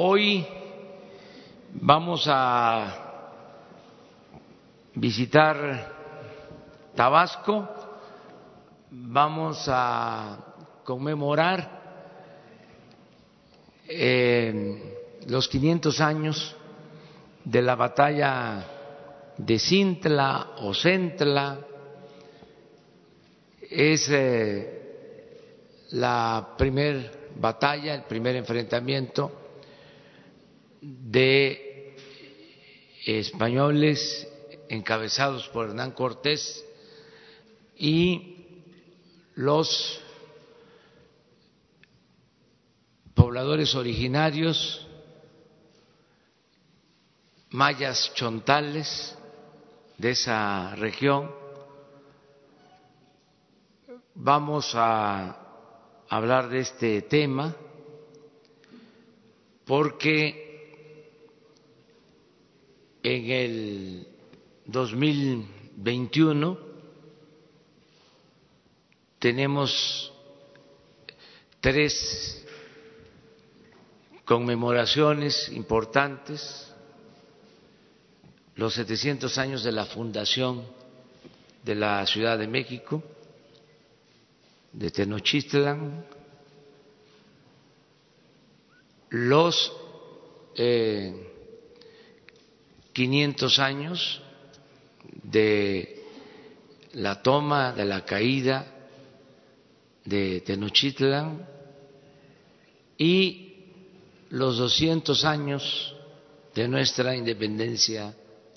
Hoy vamos a visitar Tabasco, vamos a conmemorar eh, los 500 años de la batalla de Cintla o Centla. Es eh, la primer batalla, el primer enfrentamiento de españoles encabezados por Hernán Cortés y los pobladores originarios, mayas chontales de esa región. Vamos a hablar de este tema porque en el 2021 tenemos tres conmemoraciones importantes, los 700 años de la fundación de la Ciudad de México, de Tenochtitlan, los eh, 500 años de la toma, de la caída de Tenochtitlan y los 200 años de nuestra independencia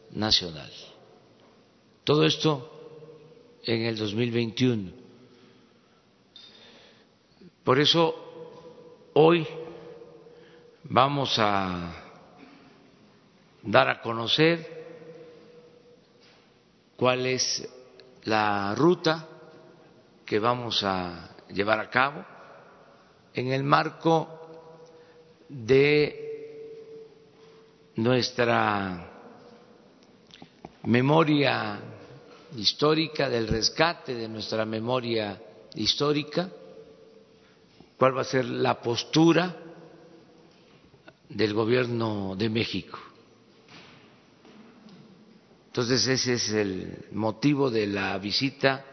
nacional. Todo esto en el 2021. Por eso hoy vamos a dar a conocer cuál es la ruta que vamos a llevar a cabo en el marco de nuestra memoria histórica, del rescate de nuestra memoria histórica, cuál va a ser la postura del gobierno de México. Entonces ese es el motivo de la visita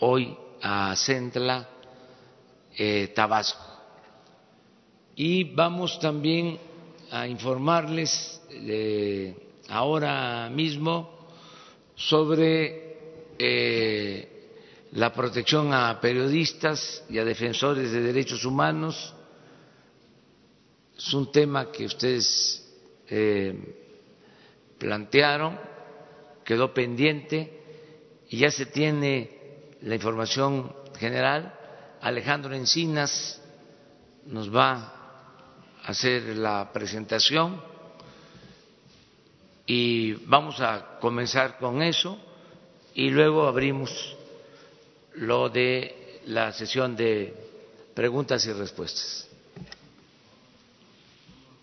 hoy a Centla, eh, Tabasco. Y vamos también a informarles eh, ahora mismo sobre eh, la protección a periodistas y a defensores de derechos humanos es un tema que ustedes plantearon, quedó pendiente y ya se tiene la información general. Alejandro Encinas nos va a hacer la presentación y vamos a comenzar con eso y luego abrimos lo de la sesión de preguntas y respuestas.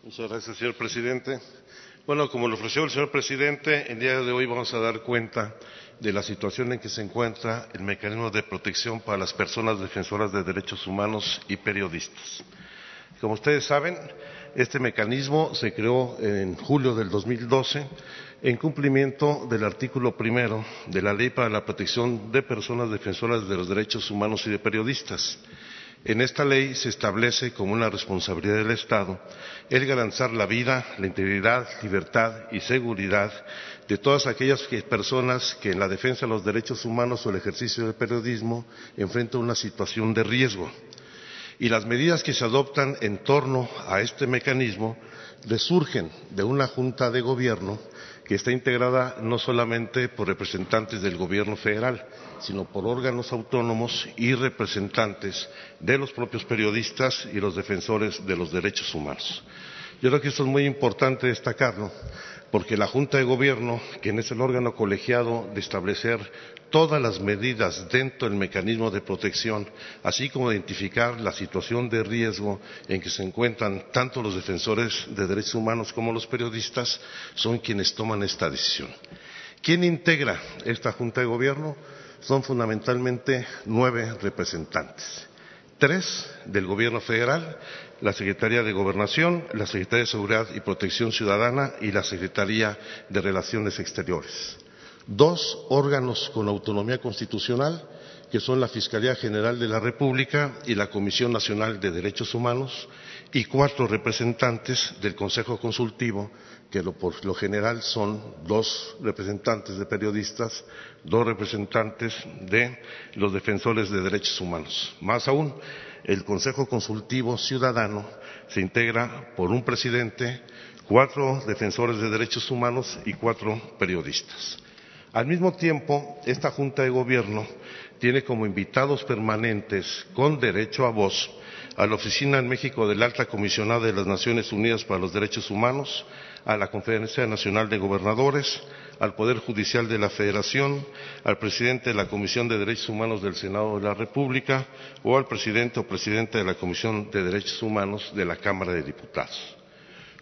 Muchas gracias, señor presidente. Bueno, como lo ofreció el señor presidente, el día de hoy vamos a dar cuenta de la situación en que se encuentra el mecanismo de protección para las personas defensoras de derechos humanos y periodistas. Como ustedes saben, este mecanismo se creó en julio del 2012 en cumplimiento del artículo primero de la Ley para la Protección de Personas Defensoras de los Derechos Humanos y de Periodistas en esta ley se establece como una responsabilidad del Estado el garantizar la vida, la integridad, libertad y seguridad de todas aquellas personas que en la defensa de los derechos humanos o el ejercicio del periodismo enfrentan una situación de riesgo. Y las medidas que se adoptan en torno a este mecanismo resurgen de una junta de gobierno que está integrada no solamente por representantes del gobierno federal, sino por órganos autónomos y representantes de los propios periodistas y los defensores de los derechos humanos. Yo creo que esto es muy importante destacarlo, porque la Junta de Gobierno, quien es el órgano colegiado de establecer todas las medidas dentro del mecanismo de protección, así como identificar la situación de riesgo en que se encuentran tanto los defensores de derechos humanos como los periodistas, son quienes toman esta decisión. ¿Quién integra esta Junta de Gobierno? son fundamentalmente nueve representantes, tres del gobierno federal la Secretaría de Gobernación, la Secretaría de Seguridad y Protección Ciudadana y la Secretaría de Relaciones Exteriores. Dos órganos con autonomía constitucional, que son la Fiscalía General de la República y la Comisión Nacional de Derechos Humanos, y cuatro representantes del Consejo Consultivo, que por lo general son dos representantes de periodistas, dos representantes de los defensores de derechos humanos. Más aún, el Consejo Consultivo Ciudadano se integra por un presidente, cuatro defensores de derechos humanos y cuatro periodistas. Al mismo tiempo, esta Junta de Gobierno tiene como invitados permanentes con derecho a voz a la Oficina en México del Alta Comisionada de las Naciones Unidas para los Derechos Humanos, a la Conferencia Nacional de Gobernadores, al Poder Judicial de la Federación, al presidente de la Comisión de Derechos Humanos del Senado de la República o al presidente o presidente de la Comisión de Derechos Humanos de la Cámara de Diputados.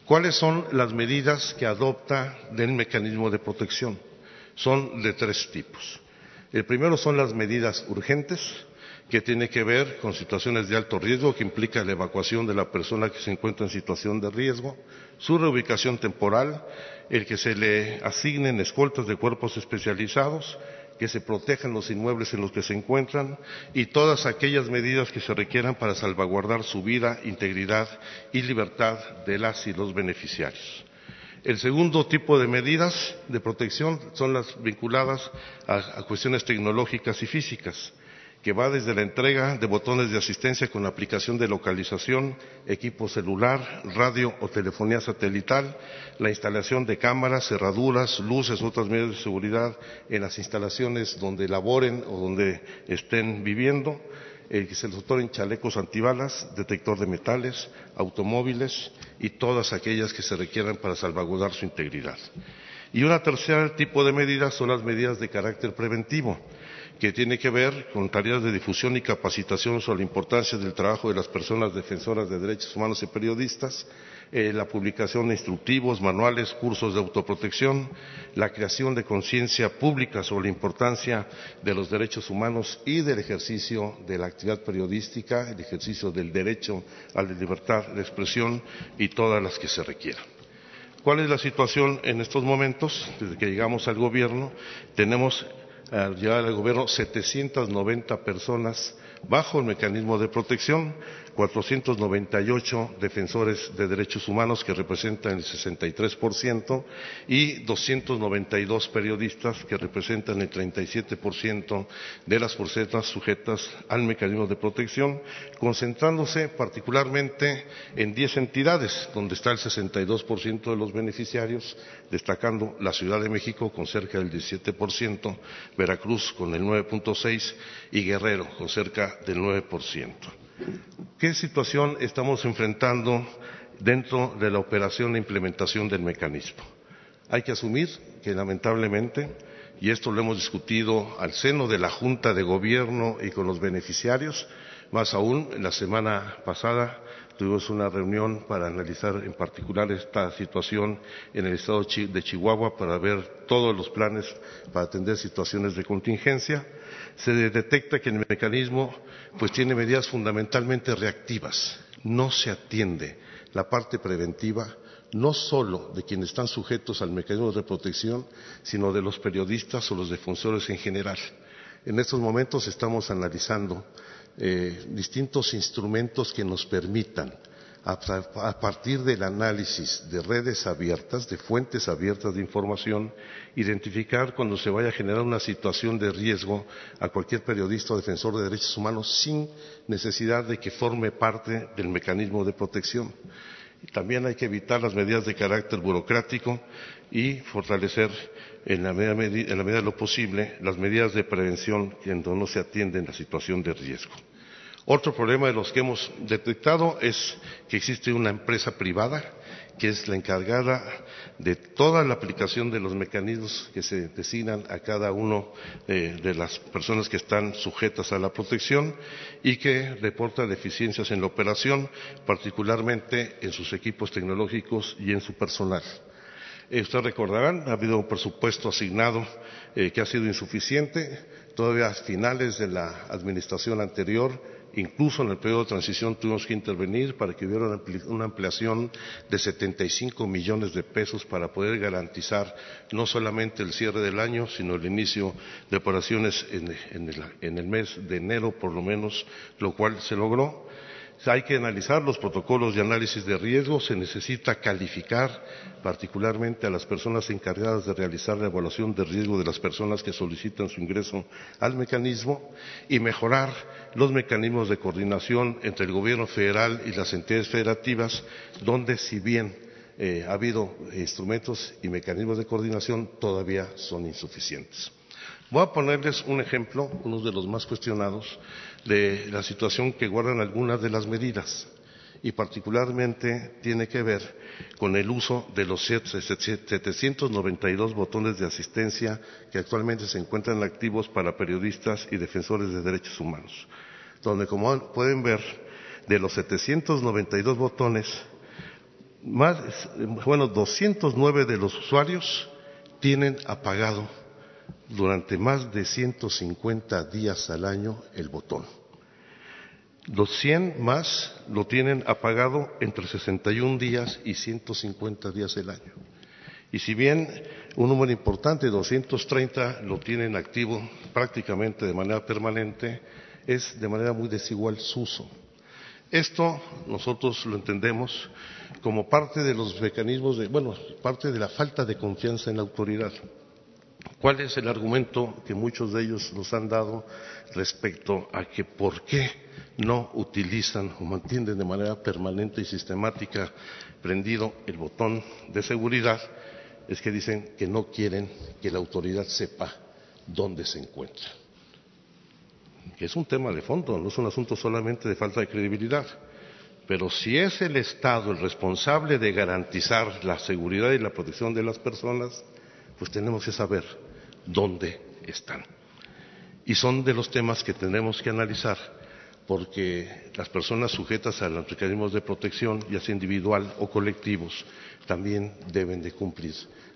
¿Cuáles son las medidas que adopta del mecanismo de protección? Son de tres tipos. El primero son las medidas urgentes, que tiene que ver con situaciones de alto riesgo, que implica la evacuación de la persona que se encuentra en situación de riesgo, su reubicación temporal, el que se le asignen escoltas de cuerpos especializados, que se protejan los inmuebles en los que se encuentran y todas aquellas medidas que se requieran para salvaguardar su vida, integridad y libertad de las y los beneficiarios. El segundo tipo de medidas de protección son las vinculadas a, cuestiones tecnológicas y físicas que va desde la entrega de botones de asistencia con aplicación de localización, equipo celular, radio o telefonía satelital, la instalación de cámaras, cerraduras, luces, otras medidas de seguridad en las instalaciones donde laboren o donde estén viviendo, el que se les otorguen chalecos antibalas, detector de metales, automóviles y todas aquellas que se requieran para salvaguardar su integridad. Y un tercer tipo de medidas son las medidas de carácter preventivo que tiene que ver con tareas de difusión y capacitación sobre la importancia del trabajo de las personas defensoras de derechos humanos y periodistas, eh, la publicación de instructivos, manuales, cursos de autoprotección, la creación de conciencia pública sobre la importancia de los derechos humanos y del ejercicio de la actividad periodística, el ejercicio del derecho a la libertad de expresión y todas las que se requieran. ¿Cuál es la situación en estos momentos? Desde que llegamos al gobierno, tenemos al llegar al gobierno 790 personas bajo el mecanismo de protección, 498 defensores de derechos humanos que representan el 63% y 292 periodistas que representan el 37% de las personas sujetas al mecanismo de protección, concentrándose particularmente en 10 entidades donde está el 62% de los beneficiarios, destacando la Ciudad de México con cerca del 17%, Veracruz con el 9.6% y Guerrero con cerca del 9%. ¿Qué situación estamos enfrentando dentro de la operación de implementación del mecanismo? Hay que asumir que lamentablemente, y esto lo hemos discutido al seno de la Junta de Gobierno y con los beneficiarios, más aún, la semana pasada tuvimos una reunión para analizar en particular esta situación en el estado de Chihuahua para ver todos los planes para atender situaciones de contingencia se detecta que el mecanismo pues tiene medidas fundamentalmente reactivas. No se atiende la parte preventiva no solo de quienes están sujetos al mecanismo de protección, sino de los periodistas o los defensores en general. En estos momentos estamos analizando eh, distintos instrumentos que nos permitan a partir del análisis de redes abiertas, de fuentes abiertas de información, identificar cuando se vaya a generar una situación de riesgo a cualquier periodista o defensor de derechos humanos sin necesidad de que forme parte del mecanismo de protección. también hay que evitar las medidas de carácter burocrático y fortalecer en la medida, en de lo posible las medidas de prevención cuando no se atiende en la situación de riesgo. Otro problema de los que hemos detectado es que existe una empresa privada que es la encargada de toda la aplicación de los mecanismos que se designan a cada uno eh, de las personas que están sujetas a la protección y que reporta deficiencias en la operación, particularmente en sus equipos tecnológicos y en su personal. Eh, ustedes recordarán, ha habido un presupuesto asignado eh, que ha sido insuficiente. Todavía a finales de la administración anterior Incluso en el periodo de transición tuvimos que intervenir para que hubiera una ampliación de 75 millones de pesos para poder garantizar no solamente el cierre del año, sino el inicio de operaciones en, el, mes de enero, por lo menos, lo cual se logró. Hay que analizar los protocolos de análisis de riesgo, se necesita calificar particularmente a las personas encargadas de realizar la evaluación de riesgo de las personas que solicitan su ingreso al mecanismo y mejorar los mecanismos de coordinación entre el gobierno federal y las entidades federativas, donde si bien eh, ha habido instrumentos y mecanismos de coordinación todavía son insuficientes. Voy a ponerles un ejemplo, uno de los más cuestionados, de la situación que guardan algunas de las medidas y particularmente tiene que ver con el uso de los 792 botones de asistencia que actualmente se encuentran activos para periodistas y defensores de derechos humanos, donde como pueden ver, de los 792 botones, más, bueno, 209 de los usuarios tienen apagado durante más de 150 días al año el botón. Los 100 más lo tienen apagado entre 61 días y 150 días al año. Y si bien un número importante, 230, lo tienen activo prácticamente de manera permanente, es de manera muy desigual su uso. Esto nosotros lo entendemos como parte de los mecanismos de, bueno, parte de la falta de confianza en la autoridad. ¿Cuál es el argumento que muchos de ellos nos han dado respecto a que por qué no utilizan o mantienen de manera permanente y sistemática prendido el botón de seguridad? Es que dicen que no quieren que la autoridad sepa dónde se encuentra que es un tema de fondo, no es un asunto solamente de falta de credibilidad. Pero si es el Estado el responsable de garantizar la seguridad y la protección de las personas, pues tenemos que saber dónde están. Y son de los temas que tenemos que analizar, porque las personas sujetas a los mecanismos de protección, ya sea individual o colectivos, también deben de cumplir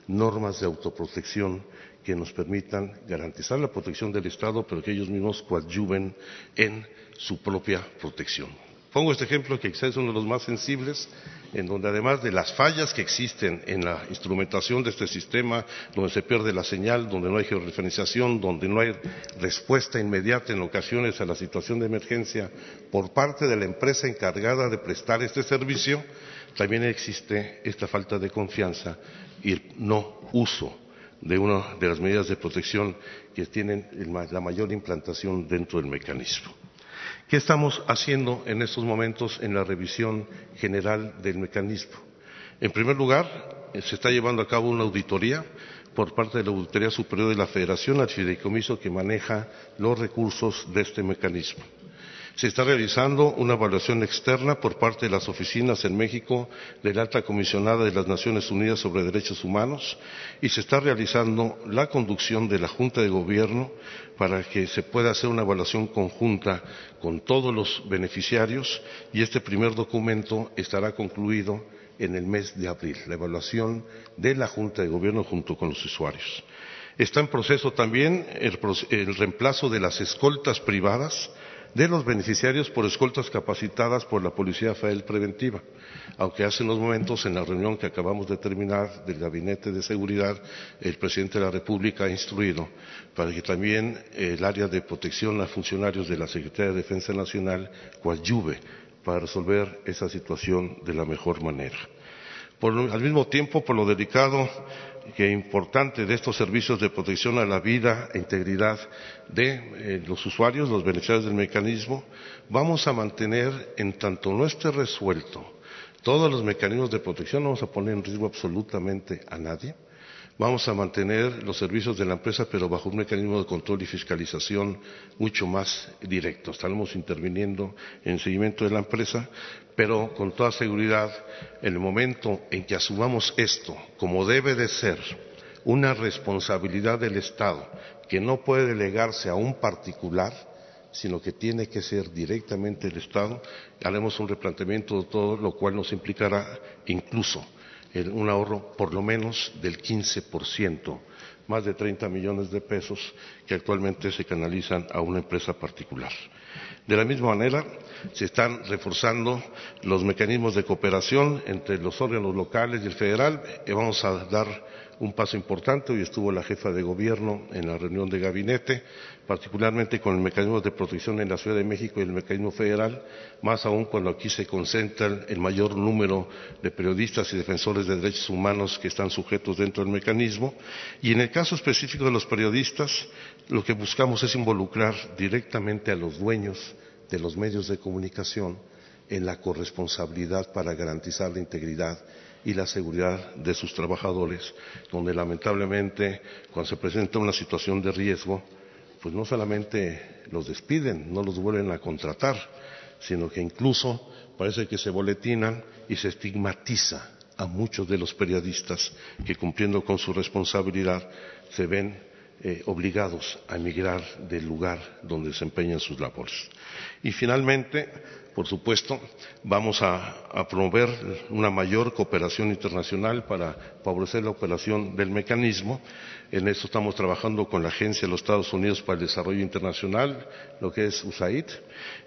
normas de autoprotección que nos permitan garantizar la protección del Estado, pero que ellos mismos coadyuven en su propia protección. Pongo este ejemplo que quizás es uno de los más sensibles, en donde además de las fallas que existen en la instrumentación de este sistema, donde se pierde la señal, donde no hay georreferenciación, donde no hay respuesta inmediata en ocasiones a la situación de emergencia por parte de la empresa encargada de prestar este servicio, también existe esta falta de confianza y el no uso de una de las medidas de protección que tienen la mayor implantación dentro del mecanismo. ¿Qué estamos haciendo en estos momentos en la revisión general del mecanismo? En primer lugar, eh, se está llevando a cabo una auditoría por parte de la Auditoría Superior de la Federación al fideicomiso que maneja los recursos de este mecanismo. Se está realizando una evaluación externa por parte de las oficinas en México de la Alta Comisionada de las Naciones Unidas sobre Derechos Humanos y se está realizando la conducción de la Junta de Gobierno para que se pueda hacer una evaluación conjunta con todos los beneficiarios y este primer documento estará concluido en el mes de abril, la evaluación de la Junta de Gobierno junto con los usuarios. Está en proceso también el, el reemplazo de las escoltas privadas de los beneficiarios por escoltas capacitadas por la Policía Federal Preventiva, aunque hace unos momentos en la reunión que acabamos de terminar del Gabinete de Seguridad, el presidente de la República ha instruido para que también el área de protección a funcionarios de la Secretaría de Defensa Nacional coadyuve para resolver esa situación de la mejor manera. al mismo tiempo, por lo delicado que importante de estos servicios de protección a la vida e integridad de eh, los usuarios, los beneficiarios del mecanismo, vamos a mantener, en tanto no esté resuelto todos los mecanismos de protección, no vamos a poner en riesgo absolutamente a nadie, Vamos a mantener los servicios de la empresa, pero bajo un mecanismo de control y fiscalización mucho más directo. Estaremos interviniendo en el seguimiento de la empresa, pero con toda seguridad, en el momento en que asumamos esto como debe de ser una responsabilidad del Estado, que no puede delegarse a un particular, sino que tiene que ser directamente el Estado, haremos un replanteamiento de todo, lo cual nos implicará incluso un ahorro por lo menos del 15%, más de 30 millones de pesos que actualmente se canalizan a una empresa particular. De la misma manera, se están reforzando los mecanismos de cooperación entre los órganos locales y el federal. Y vamos a dar un paso importante. Hoy estuvo la jefa de gobierno en la reunión de gabinete, particularmente con el mecanismo de protección en la Ciudad de México y el mecanismo federal, más aún cuando aquí se concentra el mayor número de periodistas y defensores de derechos humanos que están sujetos dentro del mecanismo. Y en el caso específico de los periodistas, lo que buscamos es involucrar directamente a los dueños de los medios de comunicación en la corresponsabilidad para garantizar la integridad y la seguridad de sus trabajadores, donde lamentablemente cuando se presenta una situación de riesgo, pues no solamente los despiden, no los vuelven a contratar, sino que incluso parece que se boletinan y se estigmatiza a muchos de los periodistas que cumpliendo con su responsabilidad se ven eh, obligados a emigrar del lugar donde desempeñan sus labores. Y finalmente, por supuesto, vamos a, promover una mayor cooperación internacional para favorecer la operación del mecanismo. En eso estamos trabajando con la Agencia de los Estados Unidos para el Desarrollo Internacional, lo que es USAID.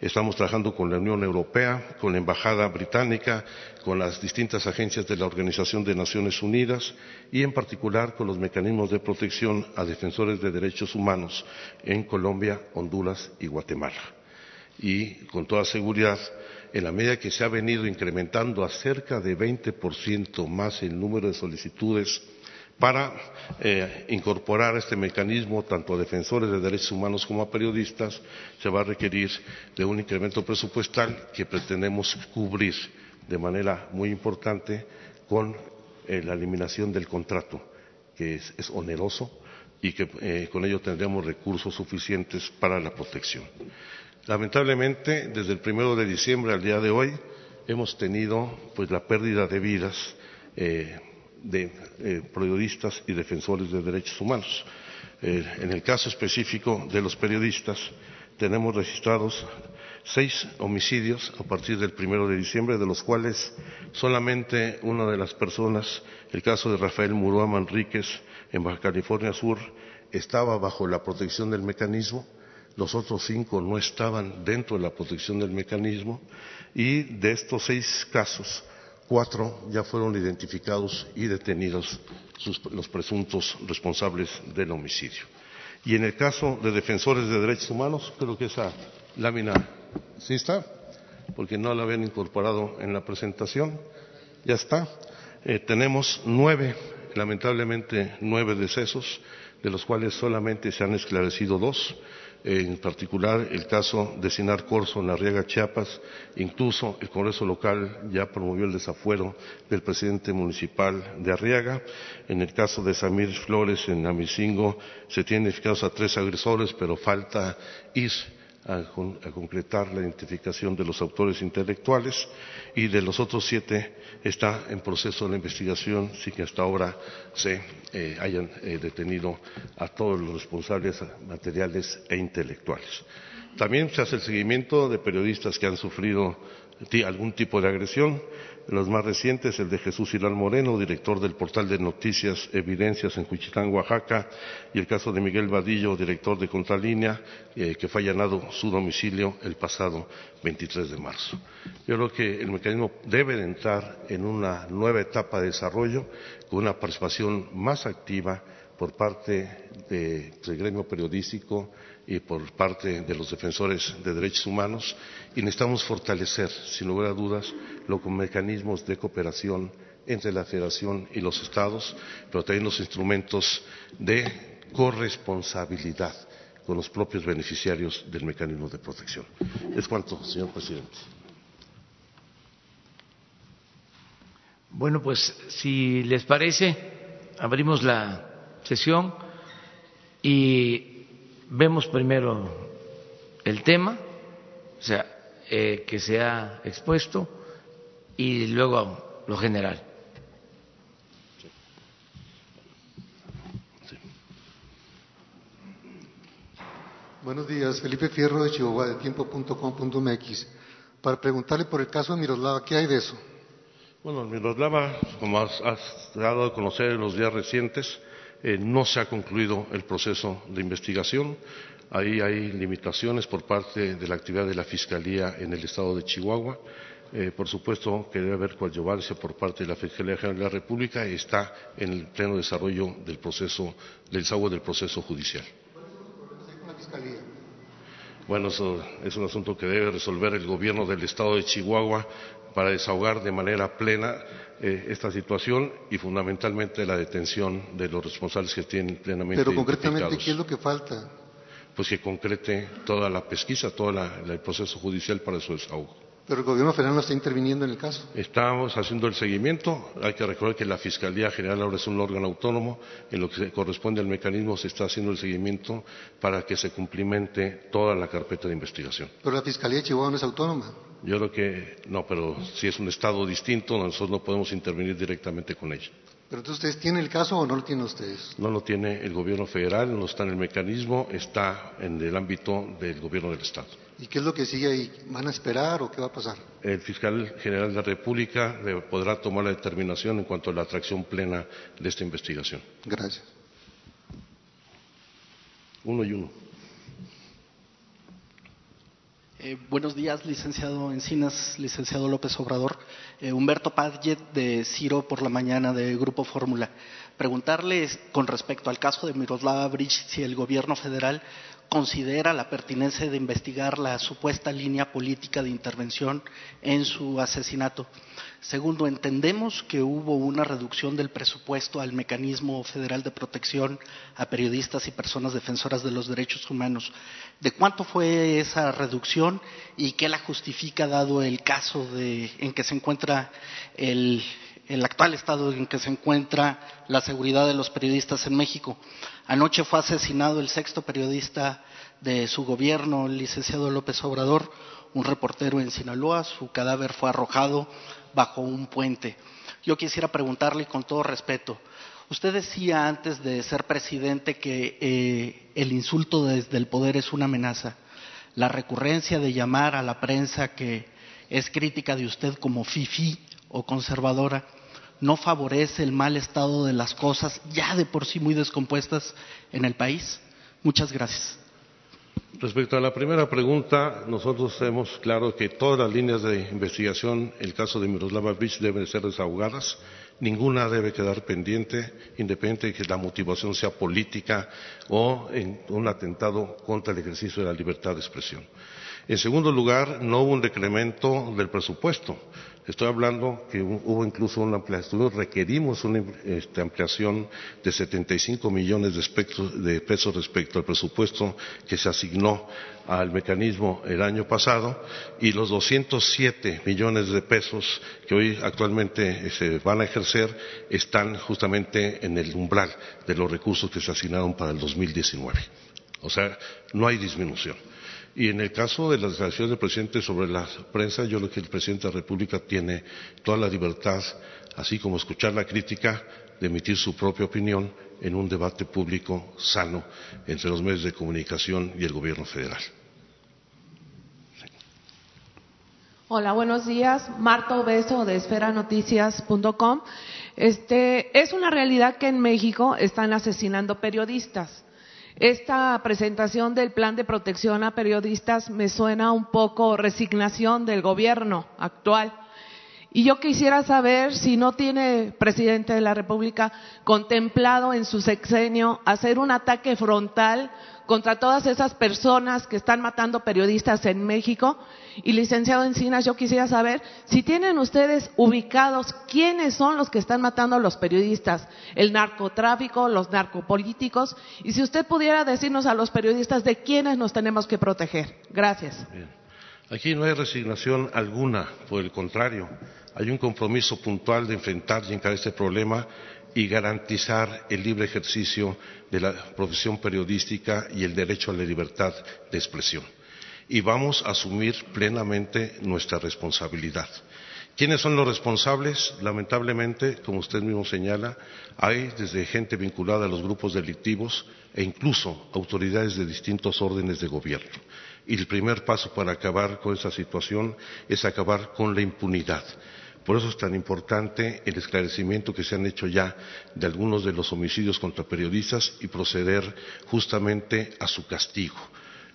Estamos trabajando con la Unión Europea, con la Embajada Británica, con las distintas agencias de la Organización de Naciones Unidas y, en particular, con los mecanismos de protección a defensores de derechos humanos en Colombia, Honduras y Guatemala y con toda seguridad, en la medida que se ha venido incrementando a cerca de 20% más el número de solicitudes para eh, incorporar este mecanismo tanto a defensores de derechos humanos como a periodistas, se va a requerir de un incremento presupuestal que pretendemos cubrir de manera muy importante con eh, la eliminación del contrato, que es, oneroso y que eh, con ello tendremos recursos suficientes para la protección. Lamentablemente, desde el primero de diciembre al día de hoy, hemos tenido pues la pérdida de vidas eh, de eh, periodistas y defensores de derechos humanos. Eh, en el caso específico de los periodistas, tenemos registrados seis homicidios a partir del primero de diciembre, de los cuales solamente una de las personas, el caso de Rafael Murúa Manríquez en Baja California Sur, estaba bajo la protección del mecanismo los otros cinco no estaban dentro de la protección del mecanismo y de estos seis casos, cuatro ya fueron identificados y detenidos los presuntos responsables del homicidio. Y en el caso de defensores de derechos humanos, creo que esa lámina sí está, porque no la habían incorporado en la presentación, ya está. Eh, tenemos nueve, lamentablemente nueve decesos, de los cuales solamente se han esclarecido dos en particular el caso de Sinar Corso en Arriaga, Chiapas. Incluso el Congreso local ya promovió el desafuero del presidente municipal de Arriaga. En el caso de Samir Flores en Amicingo se tienen identificados a tres agresores, pero falta ir a, concretar la identificación de los autores intelectuales y de los otros siete está en proceso la investigación sin que hasta ahora se eh, hayan eh, detenido a todos los responsables materiales e intelectuales. También se hace el seguimiento de periodistas que han sufrido algún tipo de agresión los más recientes, el de Jesús Hilal Moreno, director del portal de noticias Evidencias en Cuchitán, Oaxaca, y el caso de Miguel Vadillo, director de Contralínea, eh, que fue allanado su domicilio el pasado 23 de marzo. Yo creo que el mecanismo debe entrar en una nueva etapa de desarrollo con una participación más activa por parte del gremio periodístico y por parte de los defensores de derechos humanos y necesitamos fortalecer, sin lugar a dudas, los mecanismos de cooperación entre la Federación y los Estados, pero también los instrumentos de corresponsabilidad con los propios beneficiarios del mecanismo de protección. Es cuanto, señor presidente. Bueno, pues si les parece, abrimos la sesión y vemos primero el tema, o sea, eh, que se ha expuesto y luego lo general. Buenos días, Felipe Fierro de Chihuahua, de tiempo.com.mx. Para preguntarle por el caso de Miroslava, ¿qué hay de eso? Bueno, Miroslava, como has, has dado a conocer en los días recientes, eh, no se ha concluido el proceso de investigación. Ahí hay limitaciones por parte de la actividad de la Fiscalía en el Estado de Chihuahua. Eh, por supuesto que debe haber coadyuvancia por parte de la Fiscalía General de la República y está en el pleno desarrollo del proceso, del desarrollo del proceso judicial. Bueno, eso es un asunto que debe resolver el gobierno del Estado de Chihuahua para desahogar de manera plena eh, esta situación y fundamentalmente la detención de los responsables que tienen plenamente Pero concretamente, ¿qué es lo que falta? Pues que concrete toda la pesquisa, todo el proceso judicial para su desahogo. Pero el gobierno federal no está interviniendo en el caso. Estamos haciendo el seguimiento. Hay que recordar que la Fiscalía General ahora es un órgano autónomo. En lo que corresponde al mecanismo se está haciendo el seguimiento para que se cumplimente toda la carpeta de investigación. Pero la Fiscalía de Chihuahua no es autónoma. Yo creo que no, pero si es un Estado distinto, nosotros no podemos intervenir directamente con ella. ¿Pero entonces ustedes tienen el caso o no lo tienen ustedes? No lo tiene el gobierno federal, no está en el mecanismo, está en el ámbito del gobierno del Estado. ¿Y qué es lo que sigue ahí? ¿Van a esperar o qué va a pasar? El fiscal general de la República podrá tomar la determinación en cuanto a la atracción plena de esta investigación. Gracias. Uno y uno. Eh, buenos días, licenciado Encinas, licenciado López Obrador. Eh, Humberto Padget de Ciro por la mañana de Grupo Fórmula. Preguntarle con respecto al caso de Miroslava Bridge si el gobierno federal considera la pertinencia de investigar la supuesta línea política de intervención en su asesinato. Segundo, entendemos que hubo una reducción del presupuesto al mecanismo federal de protección a periodistas y personas defensoras de los derechos humanos. ¿De cuánto fue esa reducción y qué la justifica dado el caso en que se encuentra el, el actual estado en que se encuentra la seguridad de los periodistas en México? Anoche fue asesinado el sexto periodista de su gobierno, el licenciado López Obrador, un reportero en Sinaloa. Su cadáver fue arrojado bajo un puente. Yo quisiera preguntarle con todo respeto, usted decía antes de ser presidente que eh, el insulto desde el poder es una amenaza. La recurrencia de llamar a la prensa que es crítica de usted como fifi o conservadora no favorece el mal estado de las cosas ya de por sí muy descompuestas en el país? Muchas gracias. Respecto a la primera pregunta, nosotros tenemos claro que todas las líneas de investigación, el caso de Miroslava Beach, deben ser desahogadas. Ninguna debe quedar pendiente, independiente de que la motivación sea política o en un atentado contra el ejercicio de la libertad de expresión. En segundo lugar, no hubo un decremento del presupuesto. Estoy hablando que hubo incluso una ampliación, requerimos una este, ampliación de 75 millones de, pesos respecto al presupuesto que se asignó al mecanismo el año pasado y los 207 millones de pesos que hoy actualmente eh, se van a ejercer están justamente en el umbral de los recursos que se asignaron para el 2019. O sea, no hay disminución. Y en el caso de las declaraciones del presidente sobre la prensa, yo creo que el presidente de la República tiene toda la libertad, así como escuchar la crítica, de emitir su propia opinión en un debate público sano entre los medios de comunicación y el gobierno federal. Hola, buenos días. Marta Obeso de esferanoticias.com. Este, es una realidad que en México están asesinando periodistas. Esta presentación del plan de protección a periodistas me suena un poco resignación del gobierno actual. Y yo quisiera saber si no tiene presidente de la República contemplado en su sexenio hacer un ataque frontal contra todas esas personas que están matando periodistas en México. Y licenciado Encinas, yo quisiera saber si tienen ustedes ubicados quiénes son los que están matando a los periodistas, el narcotráfico, los narcopolíticos, y si usted pudiera decirnos a los periodistas de quiénes nos tenemos que proteger. Gracias. Aquí no hay resignación alguna, por el contrario, hay un compromiso puntual de enfrentar y encarar este problema y garantizar el libre ejercicio de la profesión periodística y el derecho a la libertad de expresión. Y vamos a asumir plenamente nuestra responsabilidad. ¿Quiénes son los responsables? Lamentablemente, como usted mismo señala, hay desde gente vinculada a los grupos delictivos e incluso autoridades de distintos órdenes de gobierno. Y el primer paso para acabar con esa situación es acabar con la impunidad Por eso es tan importante el esclarecimiento que se han hecho ya de algunos de los homicidios contra periodistas y proceder justamente a su castigo.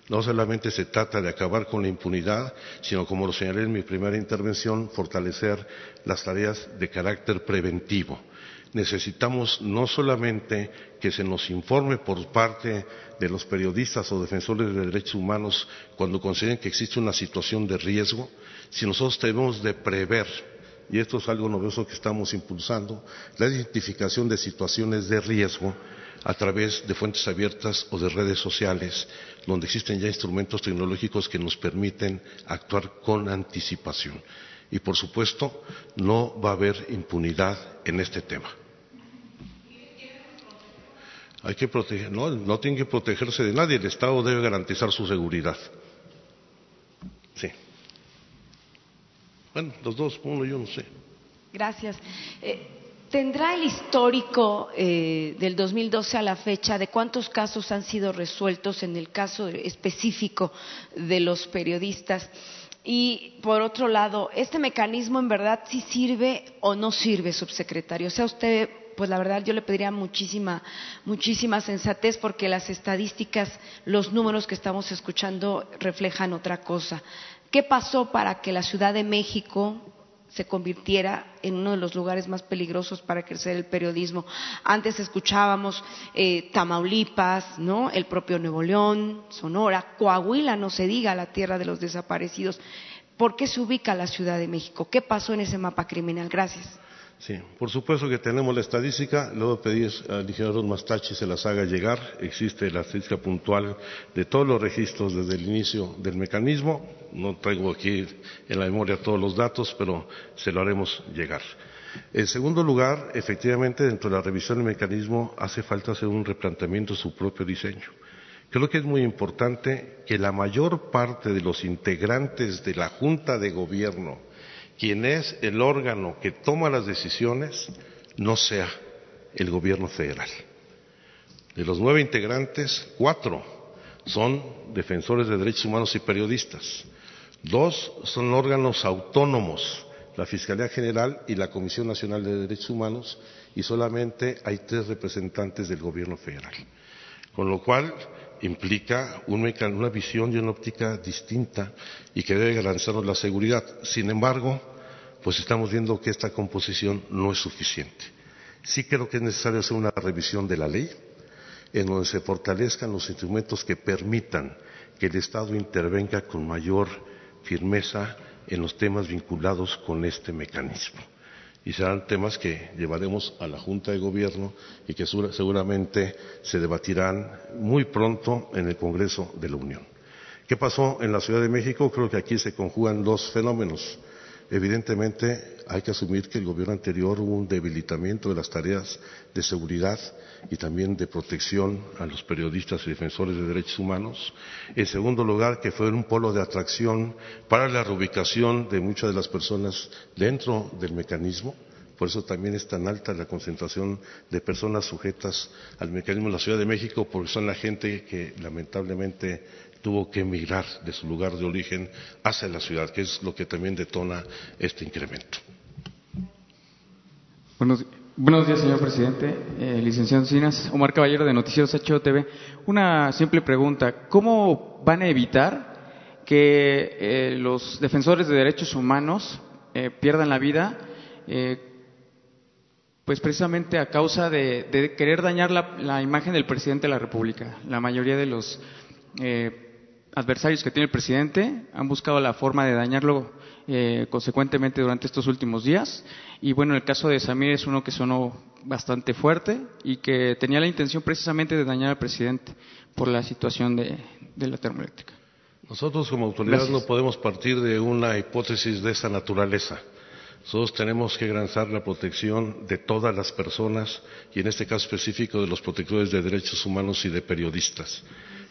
No solamente se trata de acabar con la impunidad, sino, como lo señalé en mi primera intervención, fortalecer las tareas de carácter preventivo. Necesitamos no solamente que se nos informe por parte de los periodistas o defensores de derechos humanos cuando consideren que existe una situación de riesgo, sino nosotros debemos de prever y esto es algo novedoso que estamos impulsando, la identificación de situaciones de riesgo a través de fuentes abiertas o de redes sociales, donde existen ya instrumentos tecnológicos que nos permiten actuar con anticipación. Y, por supuesto, no va a haber impunidad en este tema. Hay que proteger, no, no tiene que protegerse de nadie, el Estado debe garantizar su seguridad. Bueno, los dos, uno yo no sé. Gracias. Eh, ¿Tendrá el histórico eh, del 2012 a la fecha de cuántos casos han sido resueltos en el caso específico de los periodistas? Y por otro lado, ¿este mecanismo en verdad sí sirve o no sirve, subsecretario? O sea, usted, pues la verdad yo le pediría muchísima, muchísima sensatez porque las estadísticas, los números que estamos escuchando reflejan otra cosa. ¿Qué pasó para que la Ciudad de México se convirtiera en uno de los lugares más peligrosos para crecer el periodismo. Antes escuchábamos eh, Tamaulipas, ¿no? El propio Nuevo León, Sonora, Coahuila, no se diga, la tierra de los desaparecidos. ¿Por qué se ubica la Ciudad de México? ¿Qué pasó en ese mapa criminal? Gracias. Sí, por supuesto que tenemos la estadística. Luego pedir al ingeniero Mastachi se las haga llegar. Existe la estadística puntual de todos los registros desde el inicio del mecanismo. No traigo aquí en la memoria todos los datos, pero se lo haremos llegar. En segundo lugar, efectivamente, dentro de la revisión del mecanismo hace falta hacer un replanteamiento de su propio diseño. Creo que es muy importante que la mayor parte de los integrantes de la Junta de Gobierno quien es el órgano que toma las decisiones no sea el gobierno federal. De los nueve integrantes, cuatro son defensores de derechos humanos y periodistas. Dos son órganos autónomos, la Fiscalía General y la Comisión Nacional de Derechos Humanos, y solamente hay tres representantes del gobierno federal. Con lo cual, implica una visión y una óptica distinta y que debe garantizarnos la seguridad. Sin embargo, pues estamos viendo que esta composición no es suficiente. Sí creo que es necesario hacer una revisión de la ley en donde se fortalezcan los instrumentos que permitan que el Estado intervenga con mayor firmeza en los temas vinculados con este mecanismo. Y serán temas que llevaremos a la Junta de Gobierno y que seguramente se debatirán muy pronto en el Congreso de la Unión. ¿Qué pasó en la Ciudad de México? Creo que aquí se conjugan dos fenómenos Evidentemente, hay que asumir que el gobierno anterior hubo un debilitamiento de las tareas de seguridad y también de protección a los periodistas y defensores de derechos humanos. En segundo lugar, que fue un polo de atracción para la reubicación de muchas de las personas dentro del mecanismo. Por eso también es tan alta la concentración de personas sujetas al mecanismo en la Ciudad de México, porque son la gente que lamentablemente tuvo que emigrar de su lugar de origen hacia la ciudad, que es lo que también detona este incremento. Buenos, días, señor presidente. Eh, licenciado Encinas, Omar Caballero de Noticieros HOTV. Una simple pregunta. ¿Cómo van a evitar que eh, los defensores de derechos humanos eh, pierdan la vida? pues precisamente a causa de, querer dañar la, la, imagen del presidente de la República. La mayoría de los adversarios que tiene el presidente han buscado la forma de dañarlo eh, consecuentemente durante estos últimos días. Y bueno, el caso de Samir es uno que sonó bastante fuerte y que tenía la intención precisamente de dañar al presidente por la situación de, la termoeléctrica. Nosotros como autoridad no podemos partir de una hipótesis de esa naturaleza. Nosotros tenemos que garantizar la protección de todas las personas y en este caso específico de los protectores de derechos humanos y de periodistas.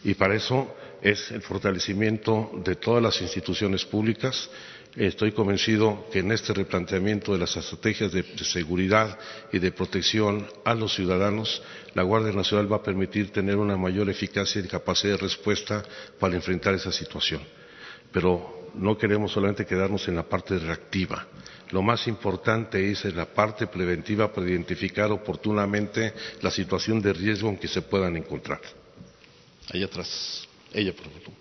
Y para eso es el fortalecimiento de todas las instituciones públicas. Estoy convencido que en este replanteamiento de las estrategias de, seguridad y de protección a los ciudadanos, la Guardia Nacional va a permitir tener una mayor eficacia y capacidad de respuesta para enfrentar esa situación. Pero no queremos solamente quedarnos en la parte reactiva. Lo más importante es la parte preventiva para identificar oportunamente la situación de riesgo en que se puedan encontrar. Ahí atrás. Ella, por favor.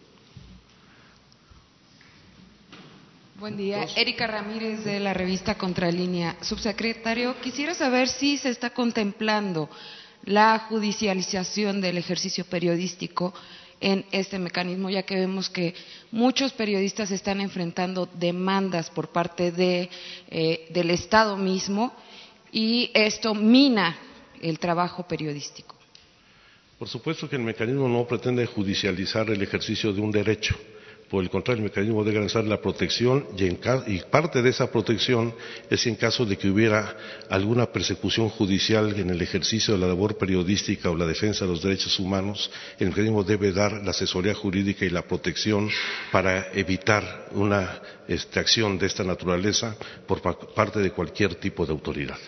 Buen día. Erika Ramírez de la revista Contralínea. Subsecretario, quisiera saber si se está contemplando la judicialización del ejercicio periodístico en este mecanismo, ya que vemos que muchos periodistas están enfrentando demandas por parte de, eh, del Estado mismo y esto mina el trabajo periodístico. Por supuesto que el mecanismo no pretende judicializar el ejercicio de un derecho por el contrario, el mecanismo debe garantizar la protección y, parte de esa protección es en caso de que hubiera alguna persecución judicial en el ejercicio de la labor periodística o la defensa de los derechos humanos, el mecanismo debe dar la asesoría jurídica y la protección para evitar una este, acción de esta naturaleza por parte de cualquier tipo de autoridad.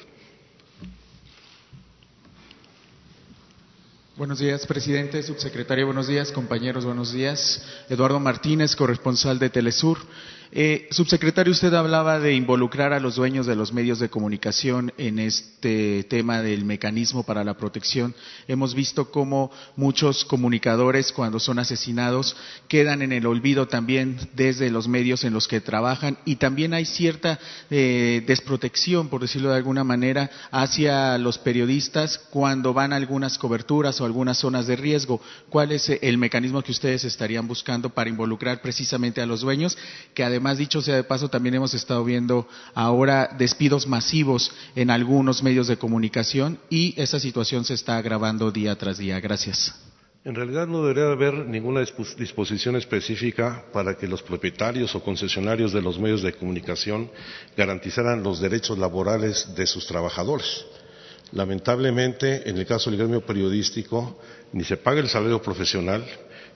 Buenos días, presidente, subsecretario, buenos días, compañeros, buenos días. Eduardo Martínez, corresponsal de Telesur. Eh, subsecretario, usted hablaba de involucrar a los dueños de los medios de comunicación en este tema del mecanismo para la protección. Hemos visto cómo muchos comunicadores, cuando son asesinados, quedan en el olvido también desde los medios en los que trabajan y también hay cierta eh, desprotección, por decirlo de alguna manera, hacia los periodistas cuando van a algunas coberturas o algunas zonas de riesgo. ¿Cuál es el mecanismo que ustedes estarían buscando para involucrar precisamente a los dueños que además Además, dicho sea de paso, también hemos estado viendo ahora despidos masivos en algunos medios de comunicación y esa situación se está agravando día tras día. Gracias. En realidad no debería haber ninguna disposición específica para que los propietarios o concesionarios de los medios de comunicación garantizaran los derechos laborales de sus trabajadores. Lamentablemente, en el caso del gremio periodístico, ni se paga el salario profesional,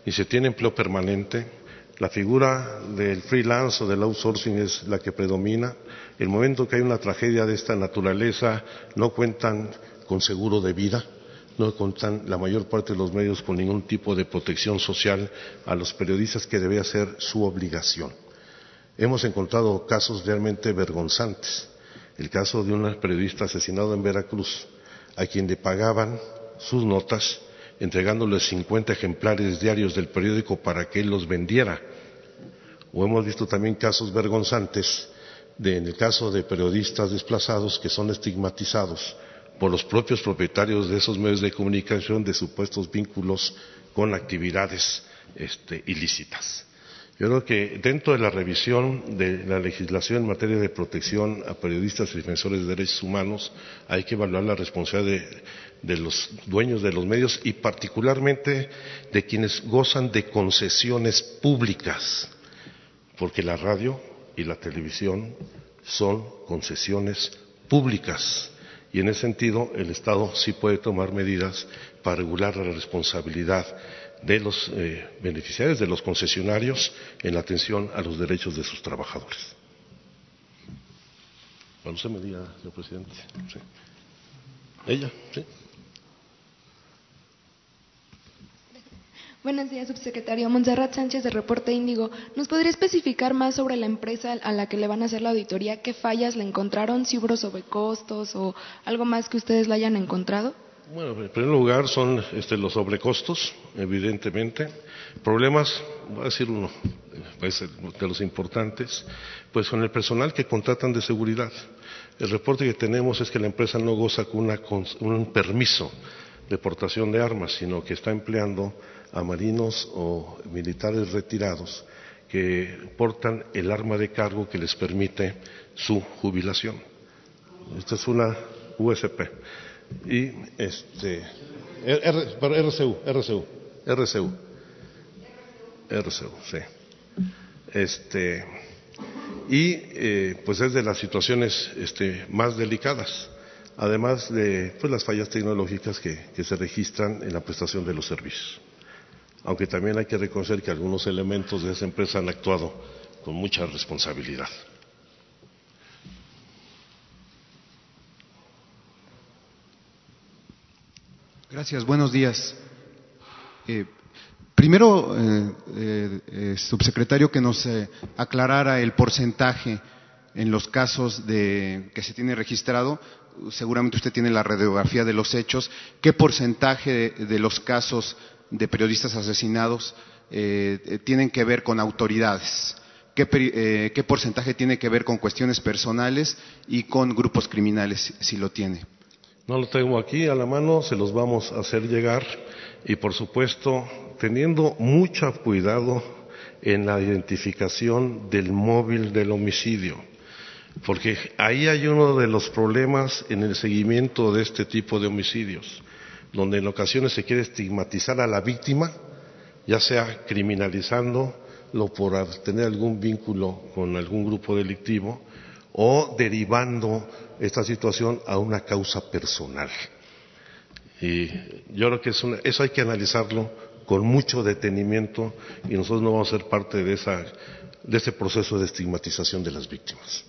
ni se tiene empleo permanente, la figura del freelance o del outsourcing es la que predomina. El momento que hay una tragedia de esta naturaleza no cuentan con seguro de vida, no cuentan la mayor parte de los medios con ningún tipo de protección social a los periodistas que debe ser su obligación. Hemos encontrado casos realmente vergonzantes. El caso de un periodista asesinado en Veracruz, a quien le pagaban sus notas entregándoles 50 ejemplares diarios del periódico para que él los vendiera. O hemos visto también casos vergonzantes de, en el caso de periodistas desplazados que son estigmatizados por los propios propietarios de esos medios de comunicación de supuestos vínculos con actividades este, ilícitas. Yo creo que dentro de la revisión de la legislación en materia de protección a periodistas y defensores de derechos humanos hay que evaluar la responsabilidad de, de los dueños de los medios y particularmente de quienes gozan de concesiones públicas, porque la radio y la televisión son concesiones públicas. Y en ese sentido el Estado sí puede tomar medidas para regular la responsabilidad de los eh, beneficiarios, de los concesionarios en atención a los derechos de sus trabajadores. Bueno, se me diga, señor presidente. Ella, sí. Buenos días, subsecretario. Montserrat Sánchez de Reporte Índigo. ¿Nos podría especificar más sobre la empresa a la que le van a hacer la auditoría? ¿Qué fallas le encontraron? ¿Si hubo sobrecostos o algo más que ustedes la hayan encontrado? Bueno, en primer lugar son este, los sobrecostos, evidentemente. Problemas, voy a decir uno de los importantes, pues con el personal que contratan de seguridad. El reporte que tenemos es que la empresa no goza con un permiso de portación de armas, sino que está empleando a marinos o militares retirados que portan el arma de cargo que les permite su jubilación. Esta es una USP. Y este, RCU, RCU, RCU, RCU, sí. Este, y eh, pues es de las situaciones este, más delicadas además de pues, las fallas tecnológicas que, se registran en la prestación de los servicios. Aunque también hay que reconocer que algunos elementos de esa empresa han actuado con mucha responsabilidad. Gracias, buenos días. Eh, Primero, eh, subsecretario, que nos aclarara el porcentaje en los casos de, que se tiene registrado. Seguramente usted tiene la radiografía de los hechos. ¿Qué porcentaje de, los casos de periodistas asesinados tienen que ver con autoridades? ¿Qué, ¿Qué porcentaje tiene que ver con cuestiones personales y con grupos criminales, si lo tiene? No lo tengo aquí a la mano, se los vamos a hacer llegar. Y por supuesto teniendo mucho cuidado en la identificación del móvil del homicidio, porque ahí hay uno de los problemas en el seguimiento de este tipo de homicidios, donde en ocasiones se quiere estigmatizar a la víctima, ya sea criminalizándolo por tener algún vínculo con algún grupo delictivo o derivando esta situación a una causa personal. Y yo creo que eso hay que analizarlo con mucho detenimiento y nosotros no vamos a ser parte de, ese proceso de estigmatización de las víctimas.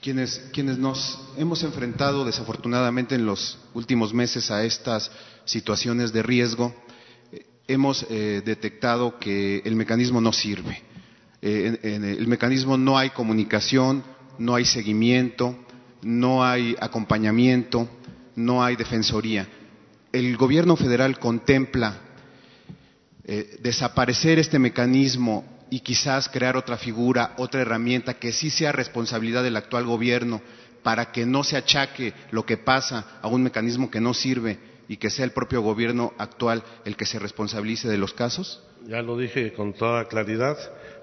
Quienes, quienes nos hemos enfrentado desafortunadamente en los últimos meses a estas situaciones de riesgo, eh, hemos eh, detectado que el mecanismo no sirve. Eh, en el mecanismo no hay comunicación, no hay seguimiento, no hay acompañamiento, no hay defensoría. El gobierno federal contempla eh, desaparecer este mecanismo y quizás crear otra figura, otra herramienta que sí sea responsabilidad del actual gobierno para que no se achaque lo que pasa a un mecanismo que no sirve y que sea el propio gobierno actual el que se responsabilice de los casos? Ya lo dije con toda claridad.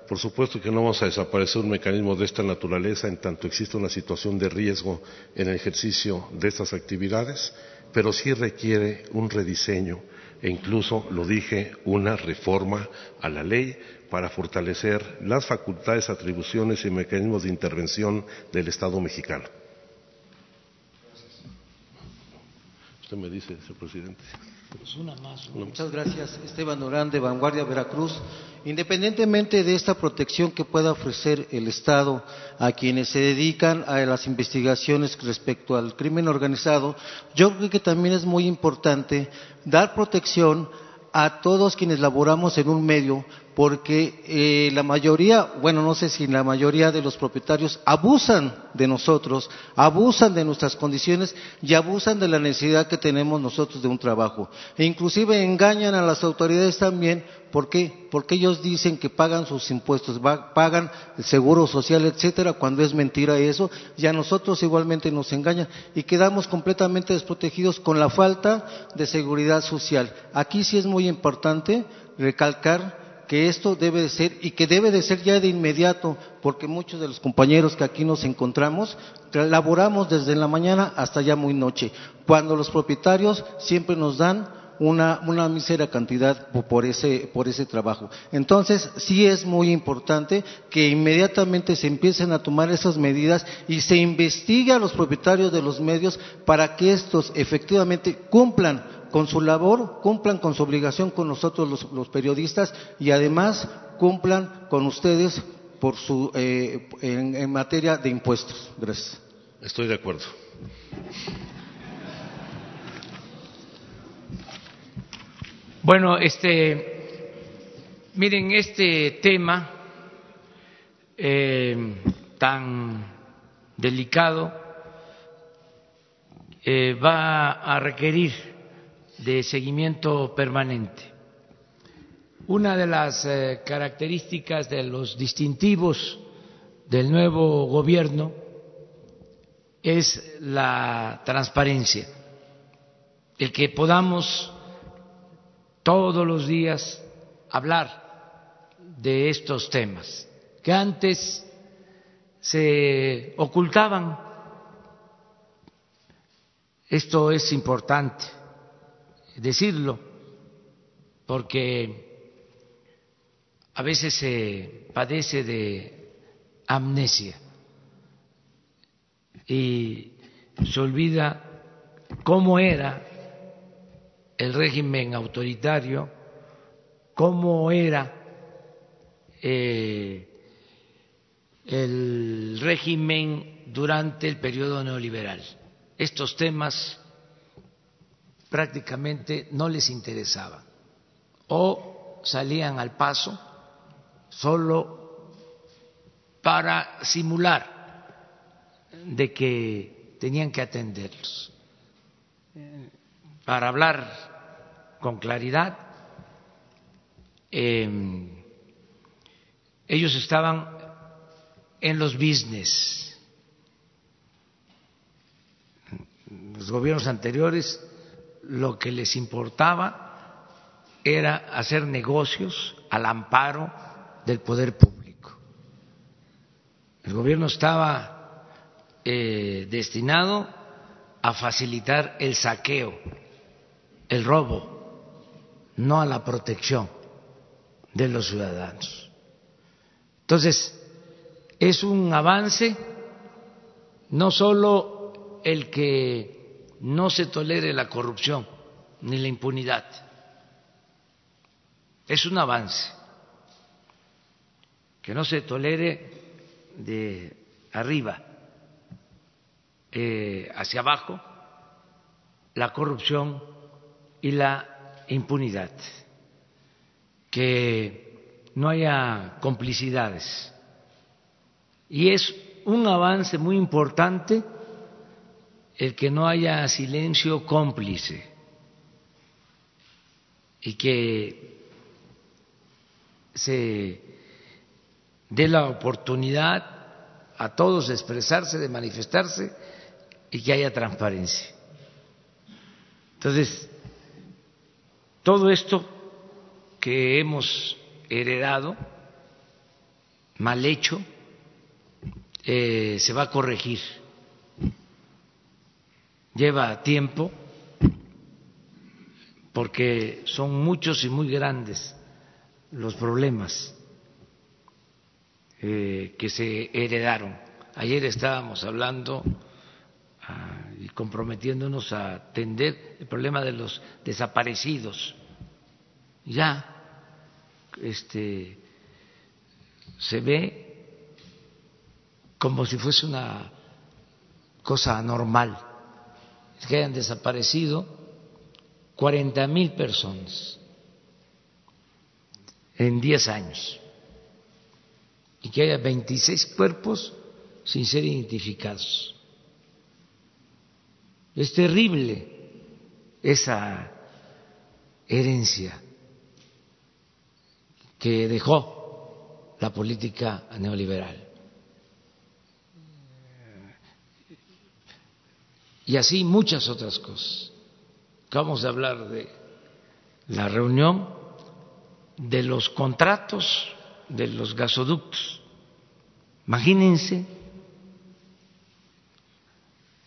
Por supuesto que no vamos a desaparecer un mecanismo de esta naturaleza en tanto exista una situación de riesgo en el ejercicio de estas actividades, pero sí requiere un rediseño e incluso, lo dije, una reforma a la ley para fortalecer las facultades, atribuciones y mecanismos de intervención del Estado mexicano. Usted me dice, señor presidente. Muchas gracias. Esteban Durán, de Vanguardia Veracruz. Independientemente de esta protección que pueda ofrecer el Estado a quienes se dedican a las investigaciones respecto al crimen organizado, yo creo que también es muy importante dar protección a todos quienes laboramos en un medio porque eh, la mayoría, bueno, no sé si la mayoría de los propietarios abusan de nosotros, abusan de nuestras condiciones y abusan de la necesidad que tenemos nosotros de un trabajo. E inclusive engañan a las autoridades también, ¿por qué? Porque ellos dicen que pagan sus impuestos, pagan el seguro social, etcétera, cuando es mentira eso, y a nosotros igualmente nos engañan y quedamos completamente desprotegidos con la falta de seguridad social. Aquí sí es muy importante recalcar que esto debe de ser y que debe de ser ya de inmediato, porque muchos de los compañeros que aquí nos encontramos laboramos desde la mañana hasta ya muy noche, cuando los propietarios siempre nos dan una, una mísera cantidad por ese, por ese trabajo. Entonces, sí es muy importante que inmediatamente se empiecen a tomar esas medidas y se investigue a los propietarios de los medios para que estos efectivamente cumplan con su labor, cumplan con su obligación con nosotros los, periodistas y además cumplan con ustedes por su, eh, en, materia de impuestos. Gracias. Estoy de acuerdo. Bueno, este, miren, este tema eh, tan delicado eh, va a requerir de seguimiento permanente. Una de las eh, características de los distintivos del nuevo gobierno es la transparencia, el que podamos todos los días hablar de estos temas, que antes se ocultaban. Esto es importante decirlo, porque a veces se padece de amnesia y se olvida cómo era el régimen autoritario, cómo era eh, el régimen durante el periodo neoliberal. Estos temas prácticamente no les interesaba o salían al paso solo para simular de que tenían que atenderlos, para hablar con claridad. Eh, ellos estaban en los business. Los gobiernos anteriores lo que les importaba era hacer negocios al amparo del poder público. El gobierno estaba eh, destinado a facilitar el saqueo, el robo, no a la protección de los ciudadanos. Entonces, es un avance no solo el que no se tolere la corrupción ni la impunidad, es un avance que no se tolere de arriba eh, hacia abajo la corrupción y la impunidad, que no haya complicidades. Y es un avance muy importante el que no haya silencio cómplice y que se dé la oportunidad a todos de expresarse, de manifestarse y que haya transparencia. Entonces, todo esto que hemos heredado, mal hecho, eh, se va a corregir. Lleva tiempo porque son muchos y muy grandes los problemas eh, que se heredaron. Ayer estábamos hablando ah, y comprometiéndonos a atender el problema de los desaparecidos. Ya este, se ve como si fuese una cosa normal, que hayan desaparecido 40 mil personas en 10 años y que haya 26 cuerpos sin ser identificados. Es terrible esa herencia que dejó la política neoliberal. Y así muchas otras cosas. Acabamos de hablar de la reunión de los contratos de los gasoductos. Imagínense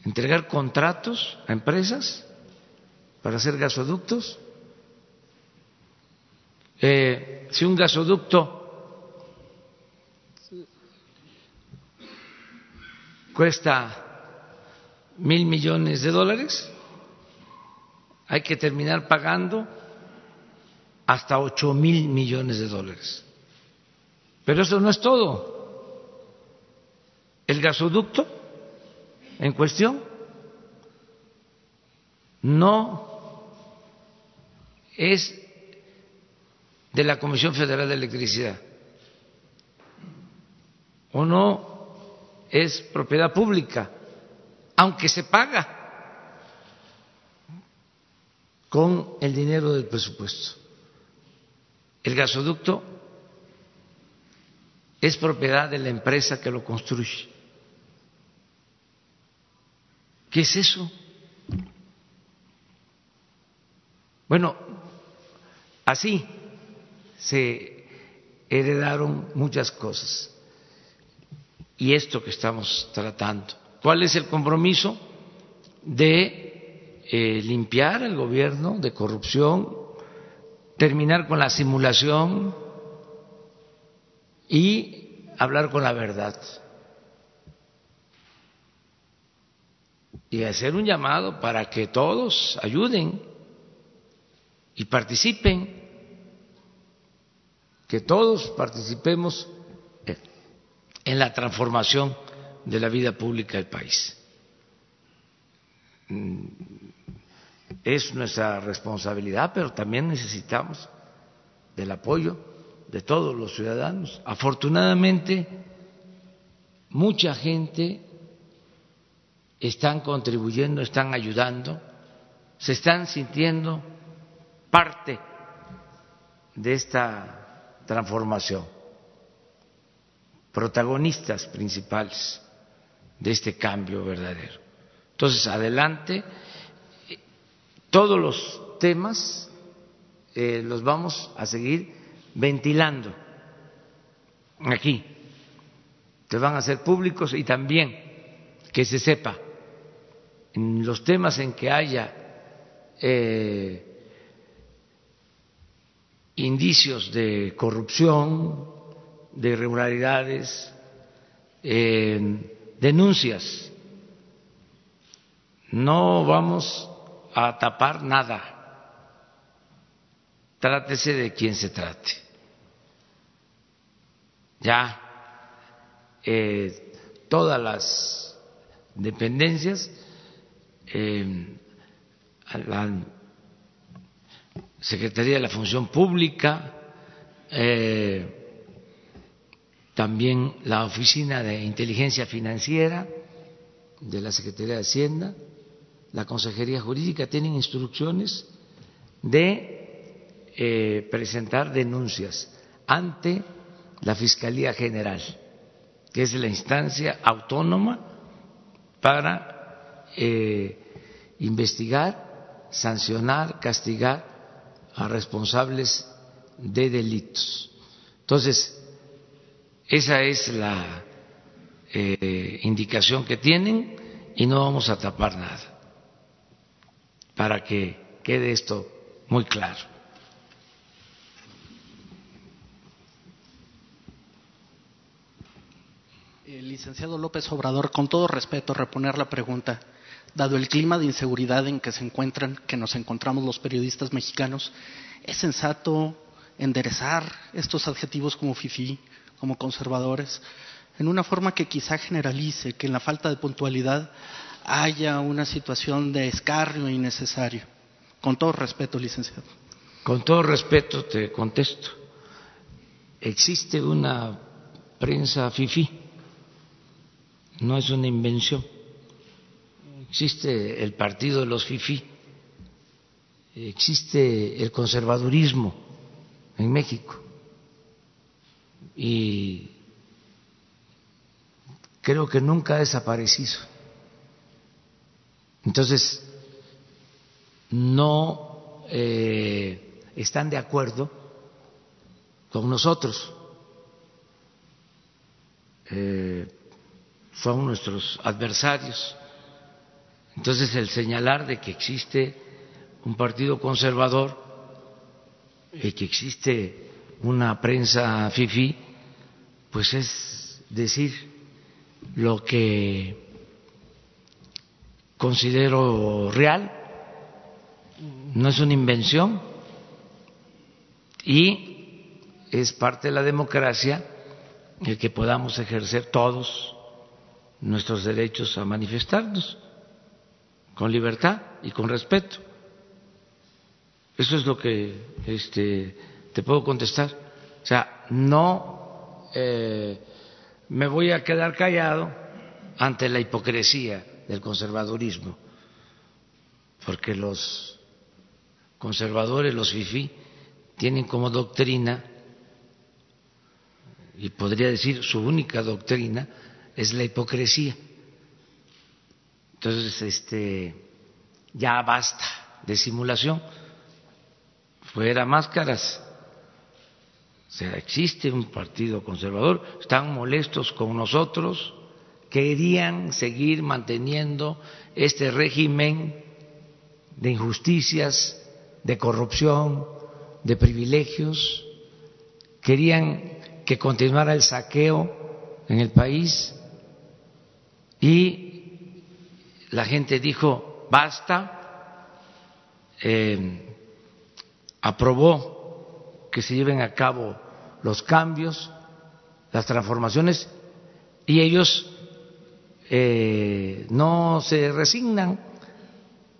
entregar contratos a empresas para hacer gasoductos. Eh, si un gasoducto cuesta mil millones de dólares, hay que terminar pagando hasta ocho mil millones de dólares. Pero eso no es todo. El gasoducto en cuestión no es de la Comisión Federal de Electricidad o no es propiedad pública aunque se paga con el dinero del presupuesto. El gasoducto es propiedad de la empresa que lo construye. ¿Qué es eso? Bueno, así se heredaron muchas cosas. Y esto que estamos tratando ¿Cuál es el compromiso? De eh, limpiar el gobierno de corrupción, terminar con la simulación y hablar con la verdad. Y hacer un llamado para que todos ayuden y participen, que todos participemos en la transformación de la vida pública del país. Mm, es nuestra responsabilidad, pero también necesitamos de del apoyo de todos los ciudadanos. Afortunadamente, mucha gente están contribuyendo, están ayudando, se están sintiendo parte de esta transformación, protagonistas principales de este cambio verdadero. Entonces, adelante, todos los temas eh, los vamos a seguir ventilando. Aquí, que van a ser públicos y también que se sepa en los temas en que haya eh, indicios de corrupción, de irregularidades, eh, denuncias. No vamos a tapar nada. Trátese de quien se trate. Ya eh, todas las dependencias, eh, la Secretaría de la Función Pública, eh, también la Oficina de Inteligencia Financiera de la Secretaría de Hacienda, la Consejería Jurídica, tienen instrucciones de eh, presentar denuncias ante la Fiscalía General, que es la instancia autónoma para eh, investigar, sancionar, castigar a responsables de delitos. Entonces, esa es la eh, indicación que tienen y no vamos a tapar nada para que quede esto muy claro. El licenciado López Obrador, con todo respeto, reponer la pregunta. Dado el clima de inseguridad en que se encuentran, que nos encontramos los periodistas mexicanos, ¿es sensato enderezar estos adjetivos como fifí, como conservadores, en una forma que quizá generalice que en la falta de puntualidad haya una situación de escarnio innecesario. Con todo respeto, licenciado. Con todo respeto te contesto. Existe una prensa fifí, no es una invención. Existe el partido de los fifí, existe el conservadurismo en México y creo que nunca ha desaparecido. Entonces, no eh, están de acuerdo con nosotros. Eh, son nuestros adversarios. Entonces, el señalar de que existe un partido conservador y que existe una prensa fifi, pues es decir lo que considero real, no es una invención y es parte de la democracia el que podamos ejercer todos nuestros derechos a manifestarnos con libertad y con respeto. Eso es lo que este, te puedo contestar. O sea, no eh, me voy a quedar callado ante la hipocresía del conservadurismo, porque los conservadores, los FIFI, tienen como doctrina, y podría decir su única doctrina, es la hipocresía. Entonces, este, ya basta de simulación, fuera máscaras existe un partido conservador, están molestos con nosotros, querían seguir manteniendo este régimen de injusticias, de corrupción, de privilegios, querían que continuara el saqueo en el país y la gente dijo, basta, eh, aprobó que se lleven a cabo los cambios, las transformaciones, y ellos eh, no se resignan,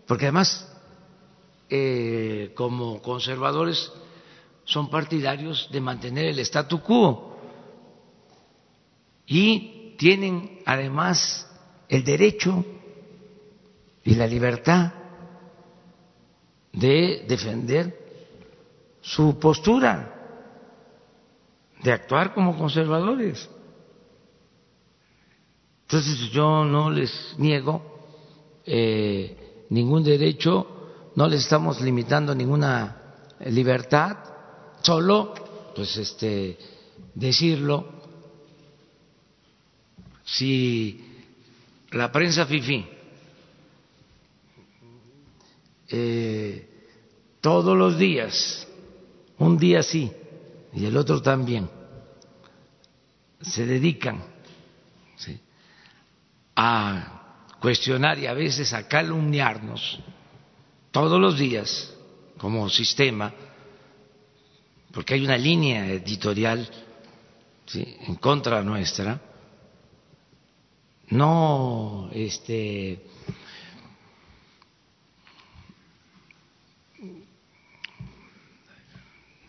porque además, eh, como conservadores, son partidarios de mantener el statu quo. Y tienen además el derecho y la libertad de defender su postura, de actuar como conservadores. Entonces yo no les niego eh, ningún derecho, no les estamos limitando ninguna libertad, solo pues este decirlo si la prensa FIFI eh, todos los días, un día sí y el otro también, se dedican a cuestionar y a veces a calumniarnos todos los días como sistema, porque hay una línea editorial en contra nuestra, no este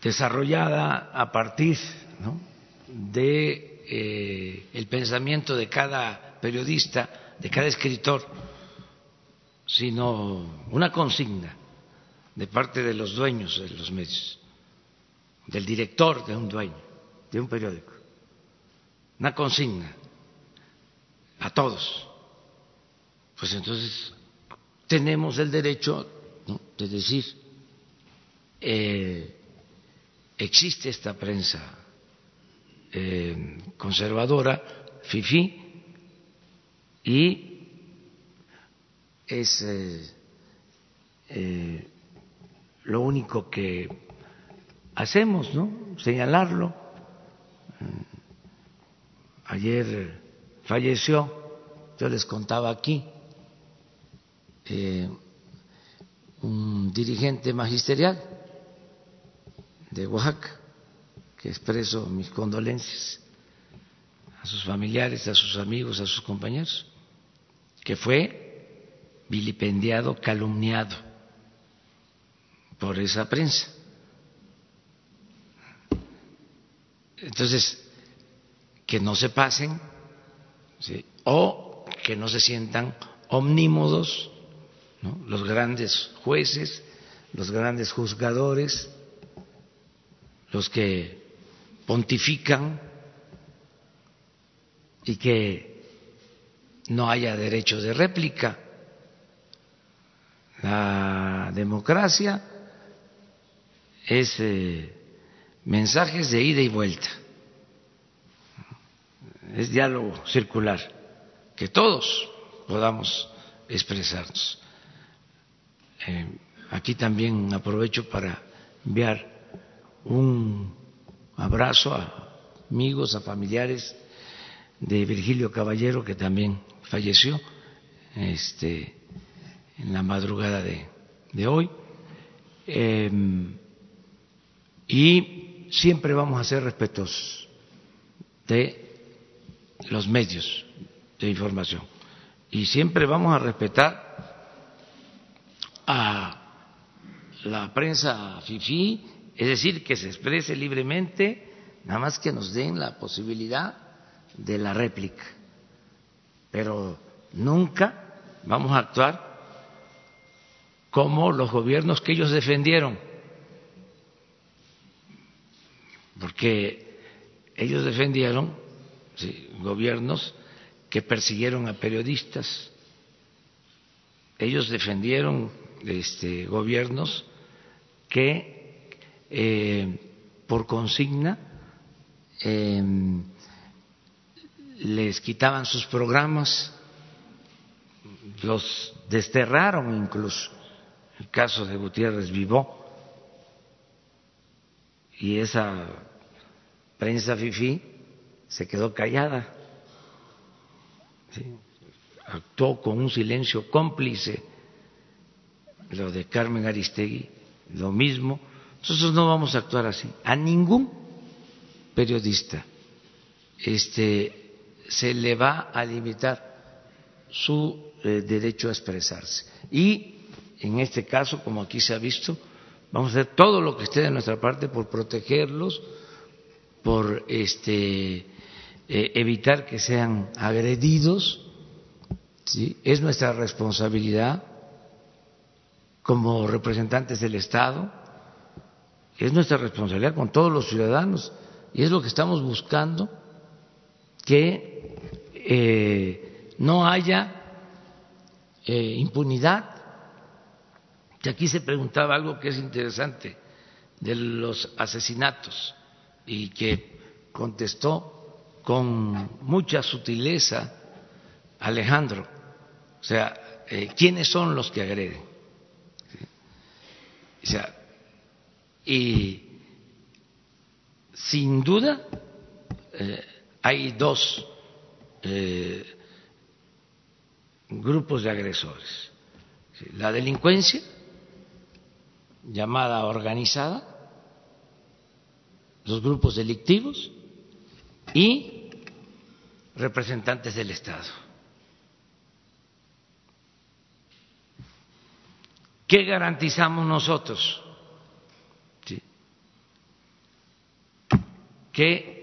desarrollada a partir de eh, el pensamiento de cada periodista, de cada escritor, sino una consigna de parte de los dueños de los medios, del director de un dueño, de un periódico, una consigna a todos. Pues entonces tenemos el derecho de decir, eh, existe esta prensa eh, conservadora, FIFI, y es eh, eh, lo único que hacemos, ¿no? Señalarlo. Ayer falleció, yo les contaba aquí, un dirigente magisterial de Oaxaca, que expreso mis condolencias a sus familiares, a sus amigos, a sus compañeros, que fue vilipendiado, calumniado por esa prensa. Entonces, que no se pasen o que no se sientan omnímodos los grandes jueces, los grandes juzgadores, los que pontifican y que no haya derecho de réplica. La democracia es eh, mensajes de ida y vuelta, es diálogo circular, que todos podamos expresarnos. Eh, aquí también aprovecho para enviar un abrazo a amigos, a familiares de Virgilio Caballero, que también falleció este, en la madrugada de, hoy. Em, y siempre vamos a ser respetuosos de los medios de información. Y siempre vamos a respetar a la prensa FIFI es decir, que se exprese libremente, nada más que nos den la posibilidad de la réplica. Pero nunca vamos a actuar como los gobiernos que ellos defendieron, porque ellos defendieron gobiernos que persiguieron a periodistas, ellos defendieron este, gobiernos que eh, por consigna, em, les quitaban sus programas, los desterraron incluso. El caso de Gutiérrez Vivó y esa prensa FIFI se quedó callada, actuó con un silencio cómplice. Lo de Carmen Aristegui, lo mismo nosotros no vamos a actuar así. A ningún periodista este, se le va a limitar su eh, derecho a expresarse. Y en este caso, como aquí se ha visto, Vamos a hacer todo lo que esté de nuestra parte por protegerlos, por este, eh, evitar que sean agredidos. Es nuestra responsabilidad como representantes del Estado, es nuestra responsabilidad con todos los ciudadanos y es lo que estamos buscando, que eh, no haya eh, impunidad. Aquí se preguntaba algo que es interesante de los asesinatos y que contestó con mucha sutileza Alejandro. O sea, eh, ¿quiénes son los que agreden? O sea, y sin duda eh, hay dos eh, grupos de agresores. La delincuencia, llamada organizada, los grupos delictivos y representantes del Estado. ¿Qué garantizamos nosotros? Que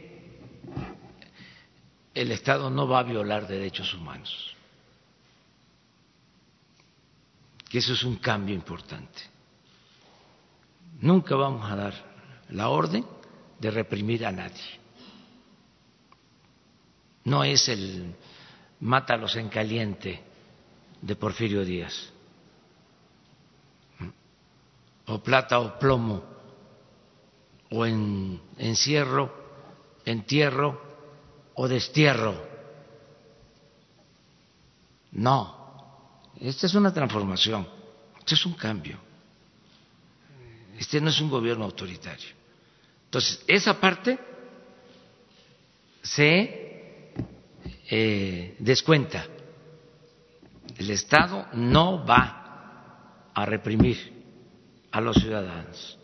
el Estado no va a violar derechos humanos. Que eso es un cambio importante. Nunca vamos a dar la orden de reprimir a nadie. No es el mátalos en caliente de Porfirio Díaz o plata o plomo, o en encierro, entierro o destierro. No, esta es una transformación, este es un cambio, este no es un gobierno autoritario. Entonces, esa parte se eh, descuenta. El Estado no va a reprimir a los ciudadanos,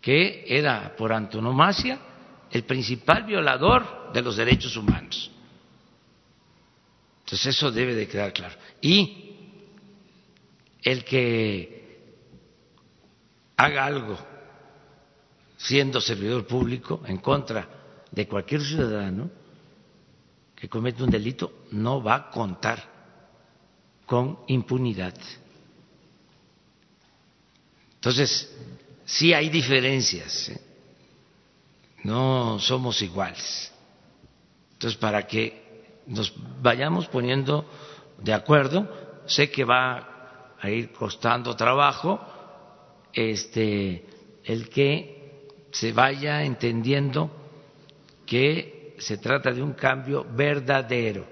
que era por antonomasia el principal violador de los derechos humanos. Entonces eso debe de quedar claro. Y el que haga algo siendo servidor público en contra de cualquier ciudadano que comete un delito no va a contar con impunidad. Entonces, sí hay diferencias, ¿eh? No somos iguales. Entonces, para que nos vayamos poniendo de acuerdo, sé que va a ir costando trabajo este el que se vaya entendiendo que se trata de un cambio verdadero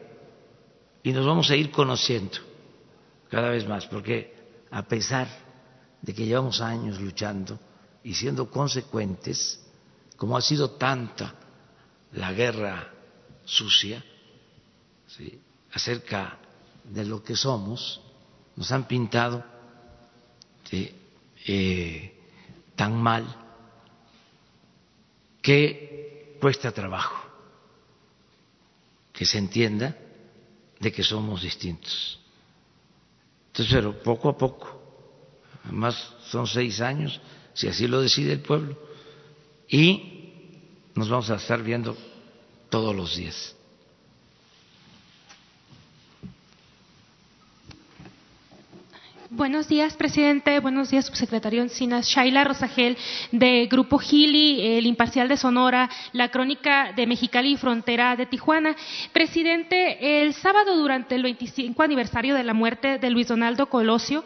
y nos vamos a ir conociendo cada vez más, porque a pesar de que llevamos años luchando y siendo consecuentes, como ha sido tanta la guerra sucia acerca de lo que somos, nos han pintado eh, tan mal que cuesta trabajo que se entienda de que somos distintos. Entonces, pero poco a poco más son seis años, si así lo decide el pueblo, y nos vamos a estar viendo todos los días. Buenos días, presidente. Buenos días, subsecretario Encinas. Shaila Rosagel, de Grupo Gili, El Imparcial de Sonora, La Crónica de Mexicali y Frontera de Tijuana. Presidente, el sábado, durante el 25 aniversario de la muerte de Luis Donaldo Colosio,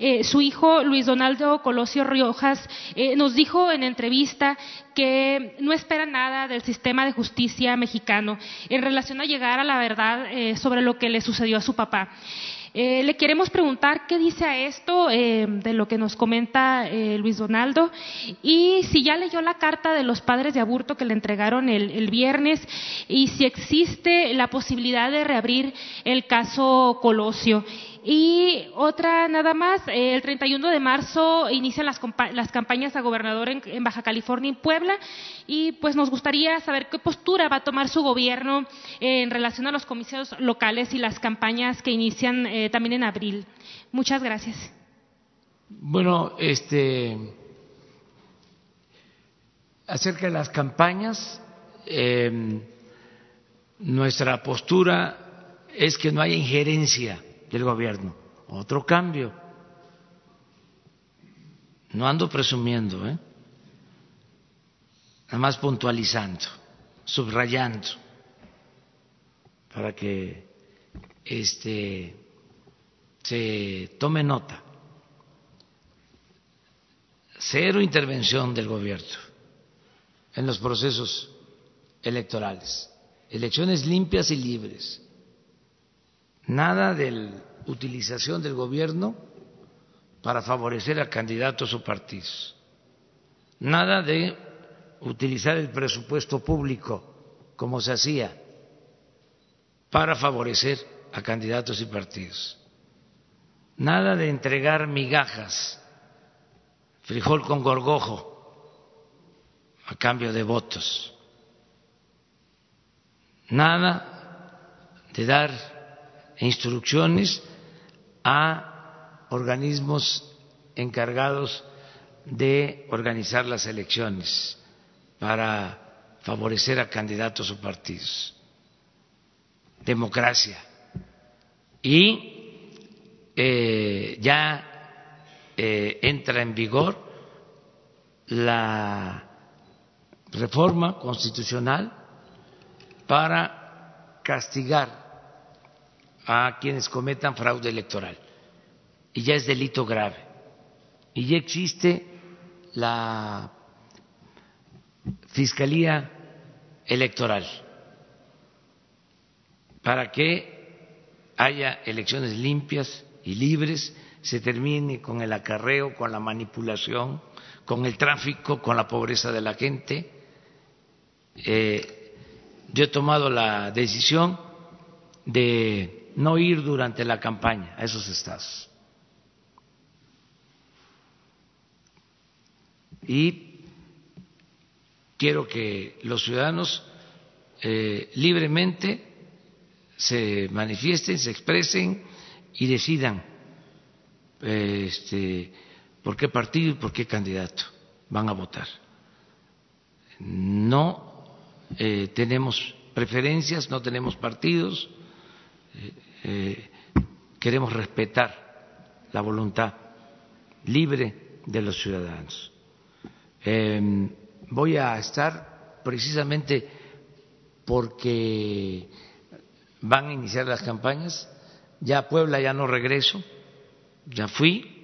eh, su hijo Luis Donaldo Colosio Riojas eh, nos dijo en entrevista que no espera nada del sistema de justicia mexicano en relación a llegar a la verdad eh, sobre lo que le sucedió a su papá. le queremos preguntar qué dice a esto de lo que nos comenta Luis Donaldo y si ya leyó la carta de los padres de aburto que le entregaron el, viernes y si existe la posibilidad de reabrir el caso Colosio. Y otra nada más, eh, el 31 de marzo inician las, campañas a gobernador en, Baja California y Puebla y pues nos gustaría saber qué postura va a tomar su gobierno en relación a los comicios locales y las campañas que inician eh, también en abril. Muchas gracias. Bueno, este, acerca de las campañas, eh, nuestra postura es que no haya injerencia del gobierno. Otro cambio. No ando presumiendo, ¿eh? nada más puntualizando, subrayando, para que este, se tome nota. Cero intervención del gobierno en los procesos electorales. Elecciones limpias y libres. Nada de utilización del gobierno para favorecer a candidatos o partidos. Nada de utilizar el presupuesto público como se hacía para favorecer a candidatos y partidos. Nada de entregar migajas, frijol con gorgojo a cambio de votos. Nada de dar instrucciones a organismos encargados de organizar las elecciones para favorecer a candidatos o partidos. Democracia. Y eh, ya eh, entra en vigor la reforma constitucional para castigar a quienes cometan fraude electoral. Y ya es delito grave. Y ya existe la Fiscalía Electoral para que haya elecciones limpias y libres, se termine con el acarreo, con la manipulación, con el tráfico, con la pobreza de la gente eh, yo he tomado la decisión de no ir durante la campaña a esos estados. Y quiero que los ciudadanos eh, libremente se manifiesten, se expresen y decidan este, por qué partido y por qué candidato van a votar. No eh, tenemos preferencias, no tenemos partidos, eh, eh, queremos respetar la voluntad libre de los ciudadanos. Em, voy a estar precisamente porque van a iniciar las campañas, ya a Puebla ya no regreso, ya fui,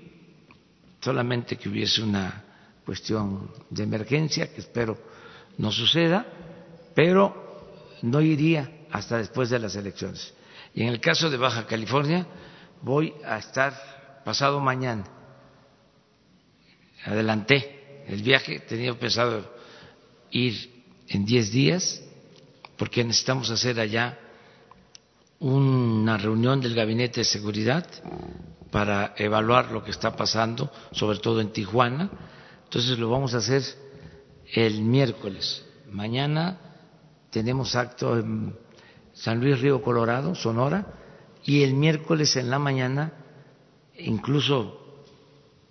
solamente que hubiese una cuestión de emergencia, que espero no suceda, pero no iría hasta después de las elecciones. Y en el caso de Baja California, voy a estar pasado mañana. Adelanté el viaje, tenía pensado ir en diez días, porque necesitamos hacer allá una reunión del Gabinete de Seguridad para evaluar lo que está pasando, sobre todo en Tijuana. Entonces lo vamos a hacer el miércoles. Mañana tenemos acto en San Luis Río Colorado, Sonora, y el miércoles en la mañana, incluso,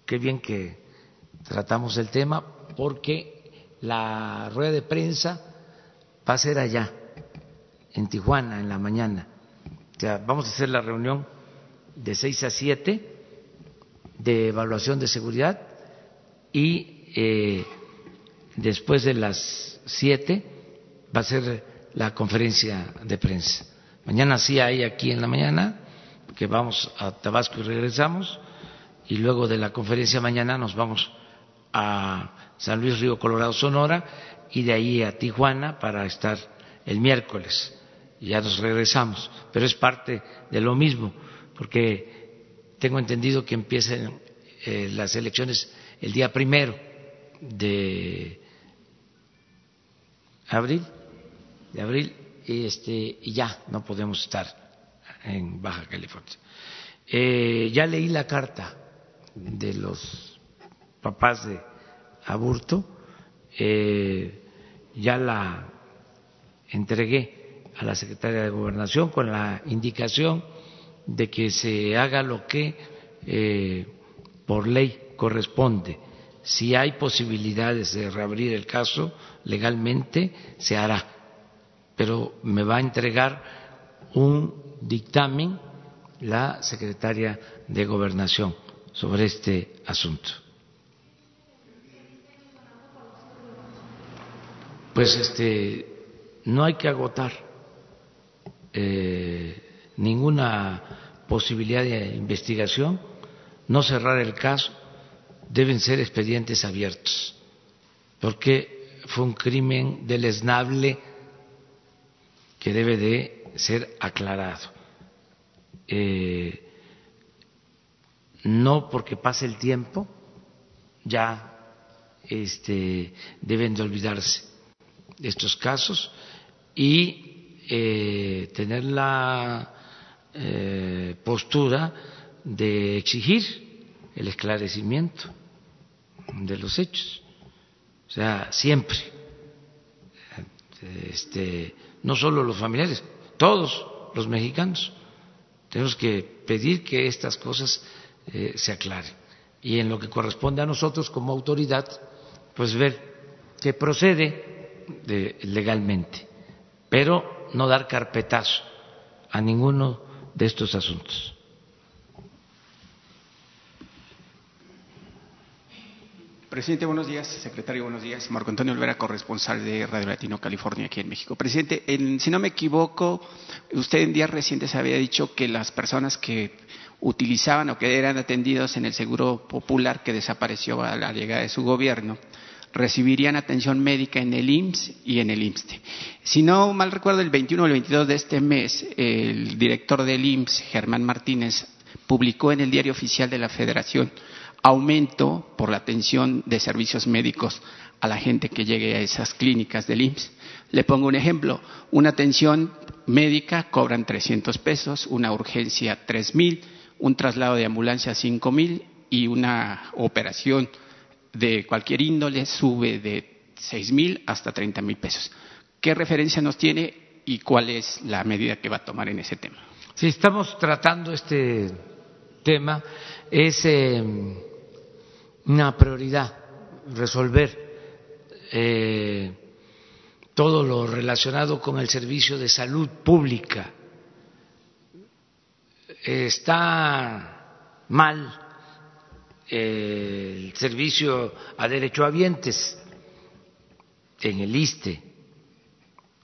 qué bien que tratamos el tema, porque la rueda de prensa va a ser allá, en Tijuana, en la mañana. O sea, vamos a hacer la reunión de seis a siete de evaluación de seguridad y eh, después de las siete va a ser la conferencia de prensa. Mañana sí hay aquí en la mañana, que vamos a Tabasco y regresamos, y luego de la conferencia mañana nos vamos a San Luis Río Colorado, Sonora, y de ahí a Tijuana para estar el miércoles. Y ya nos regresamos, pero es parte de lo mismo, porque tengo entendido que empiezan eh, las elecciones el día primero de abril de abril este, y ya no podemos estar en Baja California. Eh, ya leí la carta de los papás de Aburto, eh, ya la entregué a la secretaria de Gobernación con la indicación de que se haga lo que eh, por ley corresponde. Si hay posibilidades de reabrir el caso legalmente, se hará. Pero me va a entregar un dictamen la secretaria de Gobernación sobre este asunto. Pues este no hay que agotar eh, ninguna posibilidad de investigación, no cerrar el caso, deben ser expedientes abiertos, porque fue un crimen deleznable que debe de ser aclarado. Eh, no porque pase el tiempo ya este, deben de olvidarse estos casos y eh, tener la eh, postura de exigir el esclarecimiento de los hechos. O sea, siempre, este, no solo los familiares, todos los mexicanos, tenemos que pedir que estas cosas eh, se aclaren. Y en lo que corresponde a nosotros como autoridad, pues ver que procede de, legalmente, pero no dar carpetazo a ninguno de estos asuntos. Presidente, buenos días. Secretario, buenos días. Marco Antonio Olvera, corresponsal de Radio Latino California aquí en México. Presidente, si no me equivoco, usted en días recientes había dicho que las personas que utilizaban o que eran atendidos en el Seguro Popular que desapareció a la llegada de su gobierno, recibirían atención médica en el IMSS y en el IMSSTE. Si no mal recuerdo, el 21 o el 22 de este mes, el director del IMSS, Germán Martínez, publicó en el Diario Oficial de la Federación aumento por la atención de servicios médicos a la gente que llegue a esas clínicas del IMSS. Le pongo un ejemplo. Una atención médica cobran 300 pesos, una urgencia 3.000, un traslado de ambulancia 5.000 y una operación de cualquier índole sube de 6.000 hasta 30.000 pesos. ¿Qué referencia nos tiene y cuál es la medida que va a tomar en ese tema? Sí, estamos tratando este tema. Es eh, una prioridad resolver eh, todo lo relacionado con el servicio de salud pública. Está mal eh, el servicio a derechohabientes en el ISTE,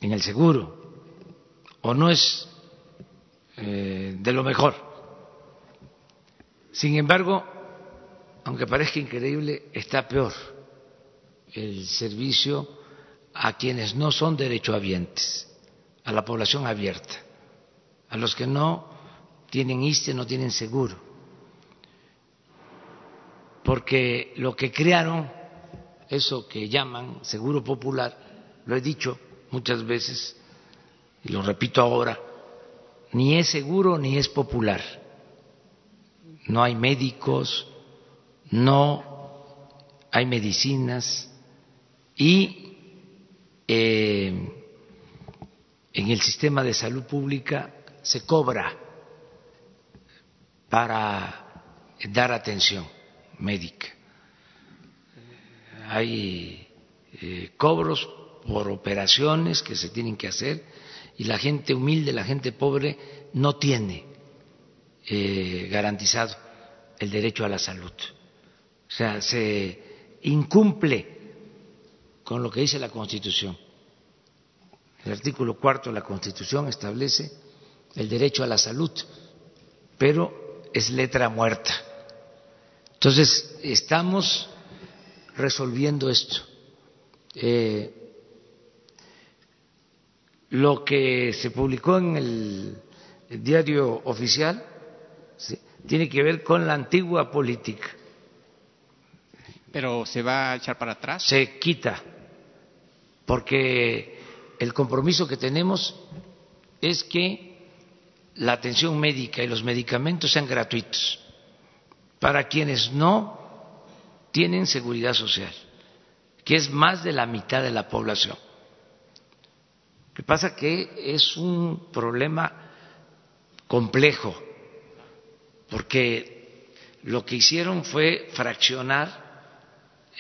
en el seguro, o no es eh, de lo mejor. Sin embargo, aunque parezca increíble, está peor el servicio a quienes no son derechohabientes, a la población abierta, a los que no tienen ISTE, no tienen seguro. Porque lo que crearon, eso que llaman seguro popular, lo he dicho muchas veces y lo repito ahora, ni es seguro ni es popular. No hay médicos, no hay medicinas y eh, en el sistema de salud pública se cobra para dar atención médica. Hay eh, cobros por operaciones que se tienen que hacer y la gente humilde, la gente pobre no tiene eh, garantizado el derecho a la salud. O sea, se incumple con lo que dice la Constitución. El artículo cuarto de la Constitución establece el derecho a la salud, pero es letra muerta. Entonces, estamos resolviendo esto. Eh, lo que se publicó en el, diario oficial tiene que ver con la antigua política ¿Pero se va a echar para atrás? Se quita, porque el compromiso que tenemos es que la atención médica y los medicamentos sean gratuitos para quienes no tienen seguridad social, que es más de la mitad de la población. Lo que pasa que es un problema complejo, porque lo que hicieron fue fraccionar,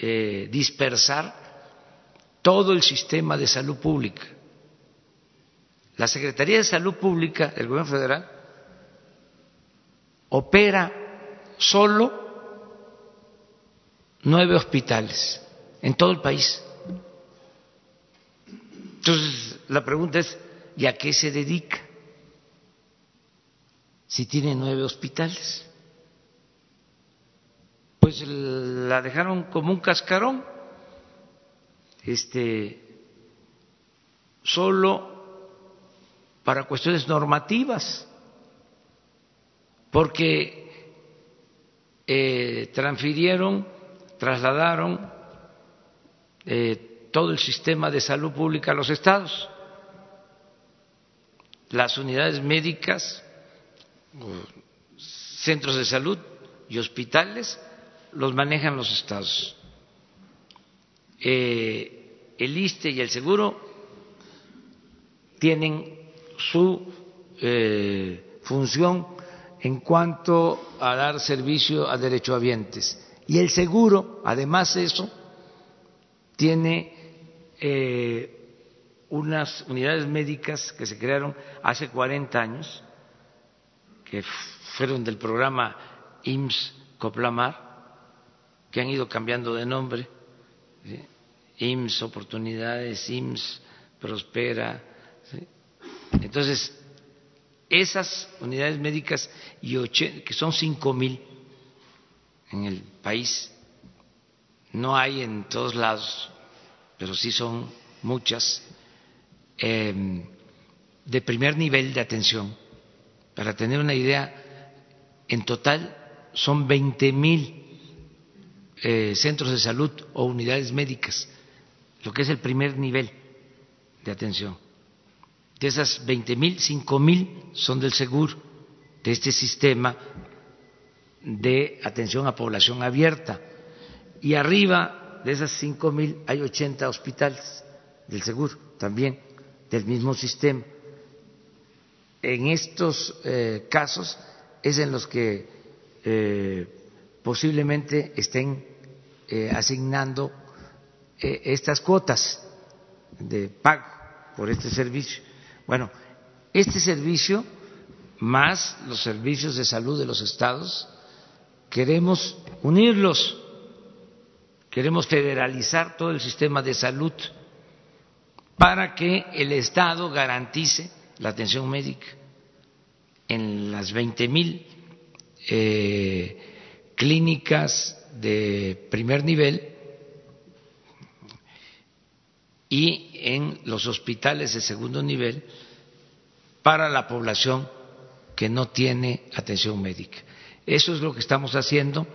eh, dispersar todo el sistema de salud pública. La Secretaría de Salud Pública del Gobierno Federal opera solo nueve hospitales en todo el país. Entonces, la pregunta es, ¿y a qué se dedica? Si tiene nueve hospitales. Pues la dejaron como un cascarón, este, solo para cuestiones normativas, porque eh, transfirieron, trasladaron eh, todo el sistema de salud pública a los estados. Las unidades médicas, centros de salud y hospitales los manejan los estados. Eh, el ISTE y el seguro tienen su eh, función en cuanto a dar servicio a derechohabientes. Y el seguro, además de eso, tiene eh, unas unidades médicas que se crearon hace 40 años, que fueron del programa IMSS Coplamar, que han ido cambiando de nombre, IMSS Oportunidades, IMSS Prospera, entonces, esas unidades médicas, y que son cinco mil en el país, no hay en todos lados, pero sí son muchas, em, de primer nivel de atención. Para tener una idea, en total son 20 mil eh, centros de salud o unidades médicas, lo que es el primer nivel de atención. De esas 20 mil, 5 mil son del seguro, de este sistema de atención a población abierta. Y arriba de esas 5 mil hay 80 hospitales del seguro, también del mismo sistema. En estos eh, casos es en los que eh, posiblemente estén eh, asignando estas cuotas de pago por este servicio. Bueno, este servicio, más los servicios de salud de los estados, queremos unirlos, queremos federalizar todo el sistema de salud para que el Estado garantice la atención médica en las 20 mil eh, clínicas de primer nivel y en los hospitales de segundo nivel para la población que no tiene atención médica. Eso es lo que estamos haciendo.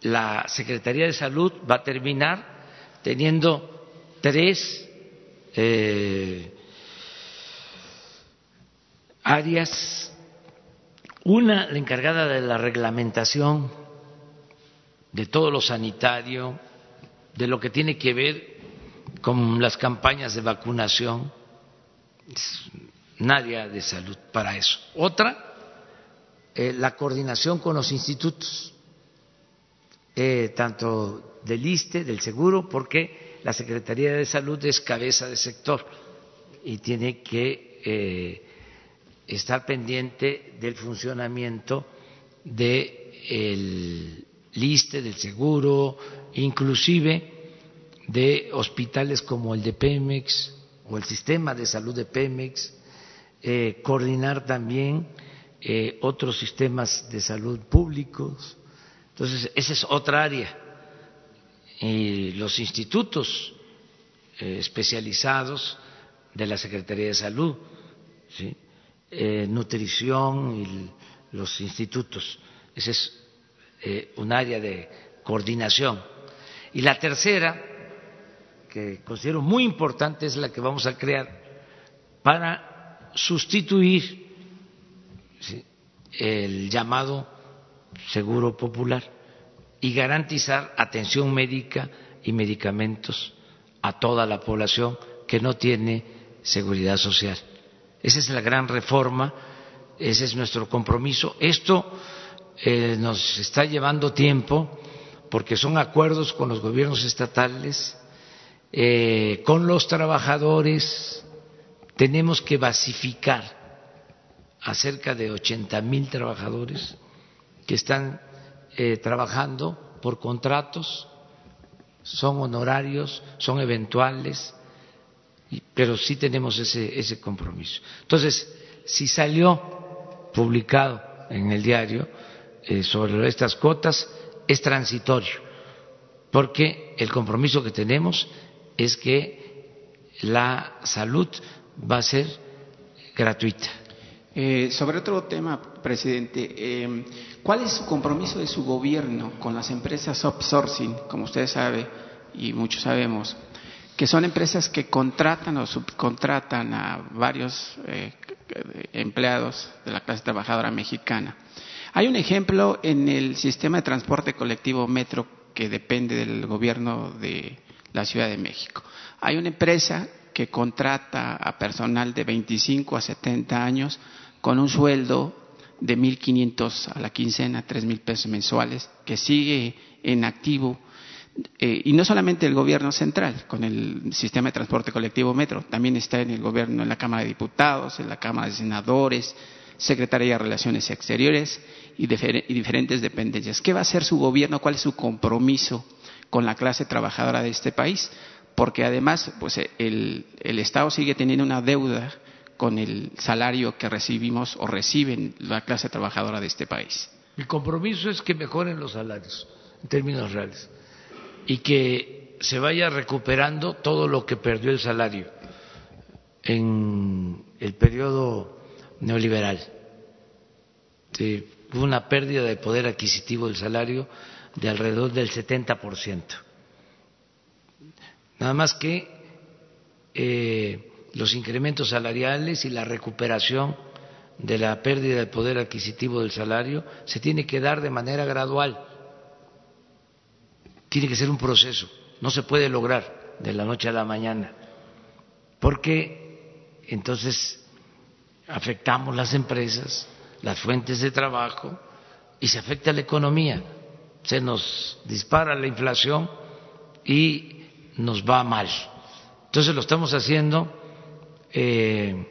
La Secretaría de Salud va a terminar teniendo tres eh, áreas. Una, la encargada de la reglamentación de todo lo sanitario, de lo que tiene que ver con las campañas de vacunación, nadie de salud para eso. Otra, eh, la coordinación con los institutos, eh, tanto del ISTE, del Seguro, porque la Secretaría de Salud es cabeza de sector y tiene que eh, estar pendiente del funcionamiento del ISTE, del Seguro, inclusive de hospitales como el de Pemex o el sistema de salud de Pemex, eh, coordinar también eh, otros sistemas de salud públicos. Entonces, esa es otra área. Y los institutos eh, especializados de la Secretaría de Salud, nutrición y los institutos. Ese es un área de coordinación. Y la tercera que considero muy importante es la que vamos a crear para sustituir el llamado seguro popular y garantizar atención médica y medicamentos a toda la población que no tiene seguridad social. Esa es la gran reforma, ese es nuestro compromiso. Esto eh, nos está llevando tiempo porque son acuerdos con los gobiernos estatales, eh, con los trabajadores. Tenemos que basificar a cerca de 80 mil trabajadores que están eh, trabajando por contratos, son honorarios, son eventuales, pero sí tenemos ese, ese compromiso. Entonces, si salió publicado en el diario eh, sobre estas cuotas, es transitorio, porque el compromiso que tenemos es que la salud va a ser gratuita. Eh, sobre otro tema, presidente, eh, ¿cuál es su compromiso de su gobierno con las empresas outsourcing, como usted sabe y muchos sabemos, que son empresas que contratan o subcontratan a varios eh, empleados de la clase trabajadora mexicana? Hay un ejemplo en el sistema de transporte colectivo Metro que depende del gobierno de la Ciudad de México. Hay una empresa que contrata a personal de 25 a 70 años con un sueldo de 1.500 a la quincena, 3.000 pesos mensuales, que sigue en activo. Eh, y no solamente el gobierno central, con el sistema de transporte colectivo Metro, también está en el gobierno, en la Cámara de Diputados, en la Cámara de Senadores, Secretaría de Relaciones Exteriores y, diferentes dependencias. ¿Qué va a hacer su gobierno? ¿Cuál es su compromiso con la clase trabajadora de este país? Porque además, pues el, el Estado sigue teniendo una deuda con el salario que recibimos o reciben la clase trabajadora de este país. Mi compromiso es que mejoren los salarios en términos reales y que se vaya recuperando todo lo que perdió el salario en el periodo neoliberal. Hubo una pérdida de poder adquisitivo del salario de alrededor del 70%. Nada más que eh, los incrementos salariales y la recuperación de la pérdida de poder adquisitivo del salario se tiene que dar de manera gradual. Tiene que ser un proceso, no se puede lograr de la noche a la mañana, porque entonces afectamos las empresas, las fuentes de trabajo y se afecta la economía. Se nos dispara la inflación y nos va mal. Entonces lo estamos haciendo eh,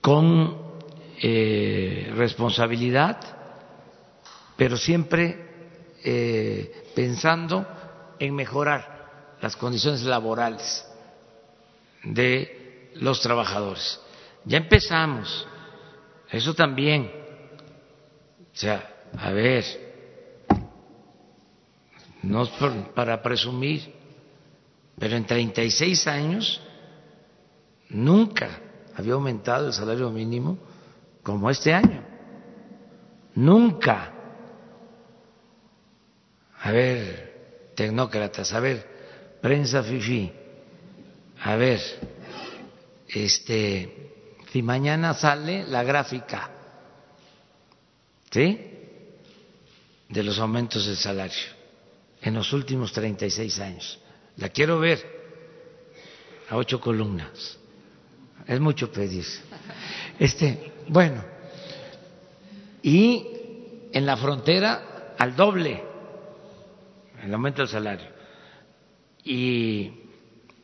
con eh, responsabilidad, pero siempre eh, pensando en mejorar las condiciones laborales de los trabajadores. Ya empezamos, eso también. O sea, a ver, no es para presumir, pero en 36 años Nunca había aumentado el salario mínimo como este año. Nunca. A ver, tecnócratas, a ver, prensa fifi, a ver, este, si mañana sale la gráfica, ¿sí? De los aumentos del salario en los últimos 36 años. La quiero ver a ocho columnas es mucho pedir. Este, bueno, y en la frontera al doble el aumento del salario. Y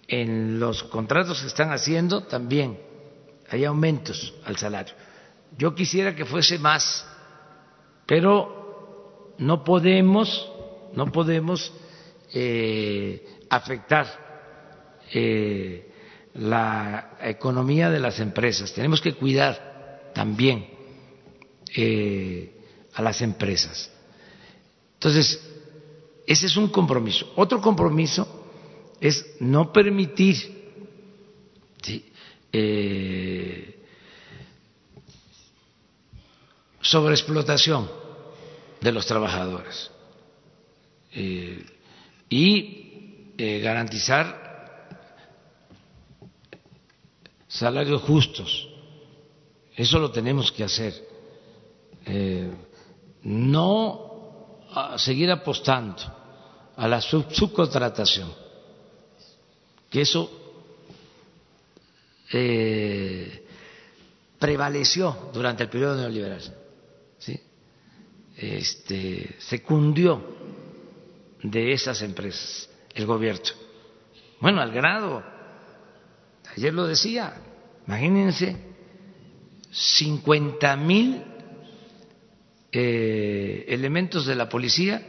en los contratos que están haciendo también hay aumentos al salario. Yo quisiera que fuese más, pero no podemos, no podemos eh, afectar eh, la economía de las empresas, tenemos que cuidar también eh, a las empresas. Entonces, ese es un compromiso. Otro compromiso es no permitir eh, sobreexplotación de los trabajadores eh, y garantizar salarios justos. Eso lo tenemos que hacer. Eh, no seguir apostando a la subcontratación, que eso eh, prevaleció durante el periodo neoliberal. ¿sí? este, se cundió de esas empresas, el gobierno. Bueno, al grado, ayer lo decía, imagínense, 50 mil eh, elementos de la policía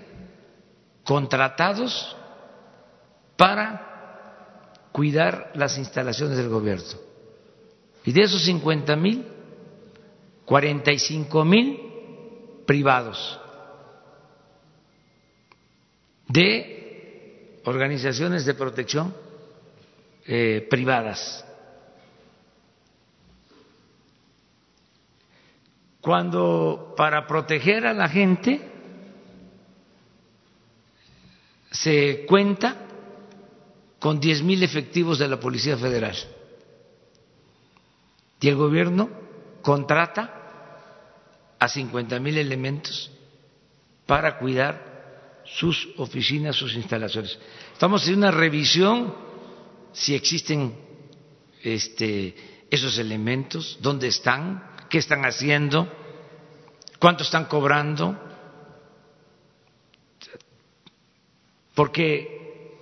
contratados para cuidar las instalaciones del gobierno. Y de esos 50 mil, 45 mil privados de organizaciones de protección eh, privadas. Cuando para proteger a la gente se cuenta con diez mil efectivos de la Policía Federal y el gobierno contrata a cincuenta mil elementos para cuidar sus oficinas, sus instalaciones. Estamos en una revisión si existen este, esos elementos, dónde están, qué están haciendo, cuánto están cobrando, porque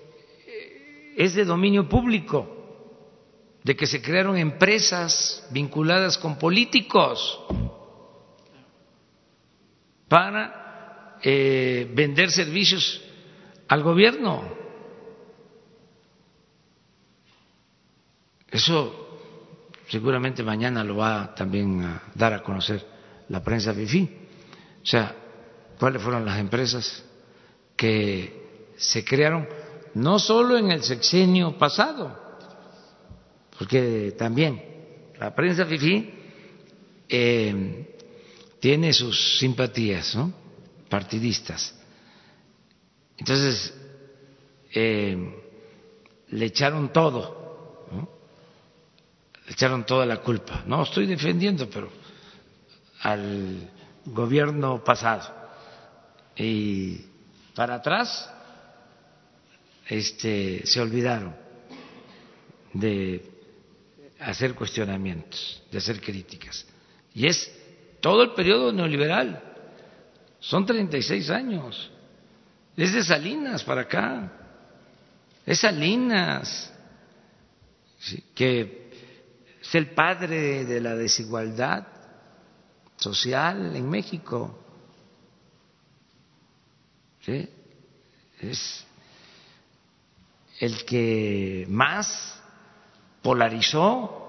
es de dominio público de que se crearon empresas vinculadas con políticos para eh, vender servicios al gobierno. Eso seguramente mañana lo va también a dar a conocer la prensa FIFI. O sea, cuáles fueron las empresas que se crearon no solo en el sexenio pasado, porque también la prensa FIFI eh, tiene sus simpatías ¿no? partidistas. Entonces, eh, le echaron todo, ¿no? le echaron toda la culpa. No estoy defendiendo, pero al gobierno pasado. Y para atrás este, se olvidaron de hacer cuestionamientos, de hacer críticas. Y es todo el periodo neoliberal. Son 36 años. Es de Salinas para acá. Es Salinas, que es el padre de la desigualdad social en México. Es el que más polarizó,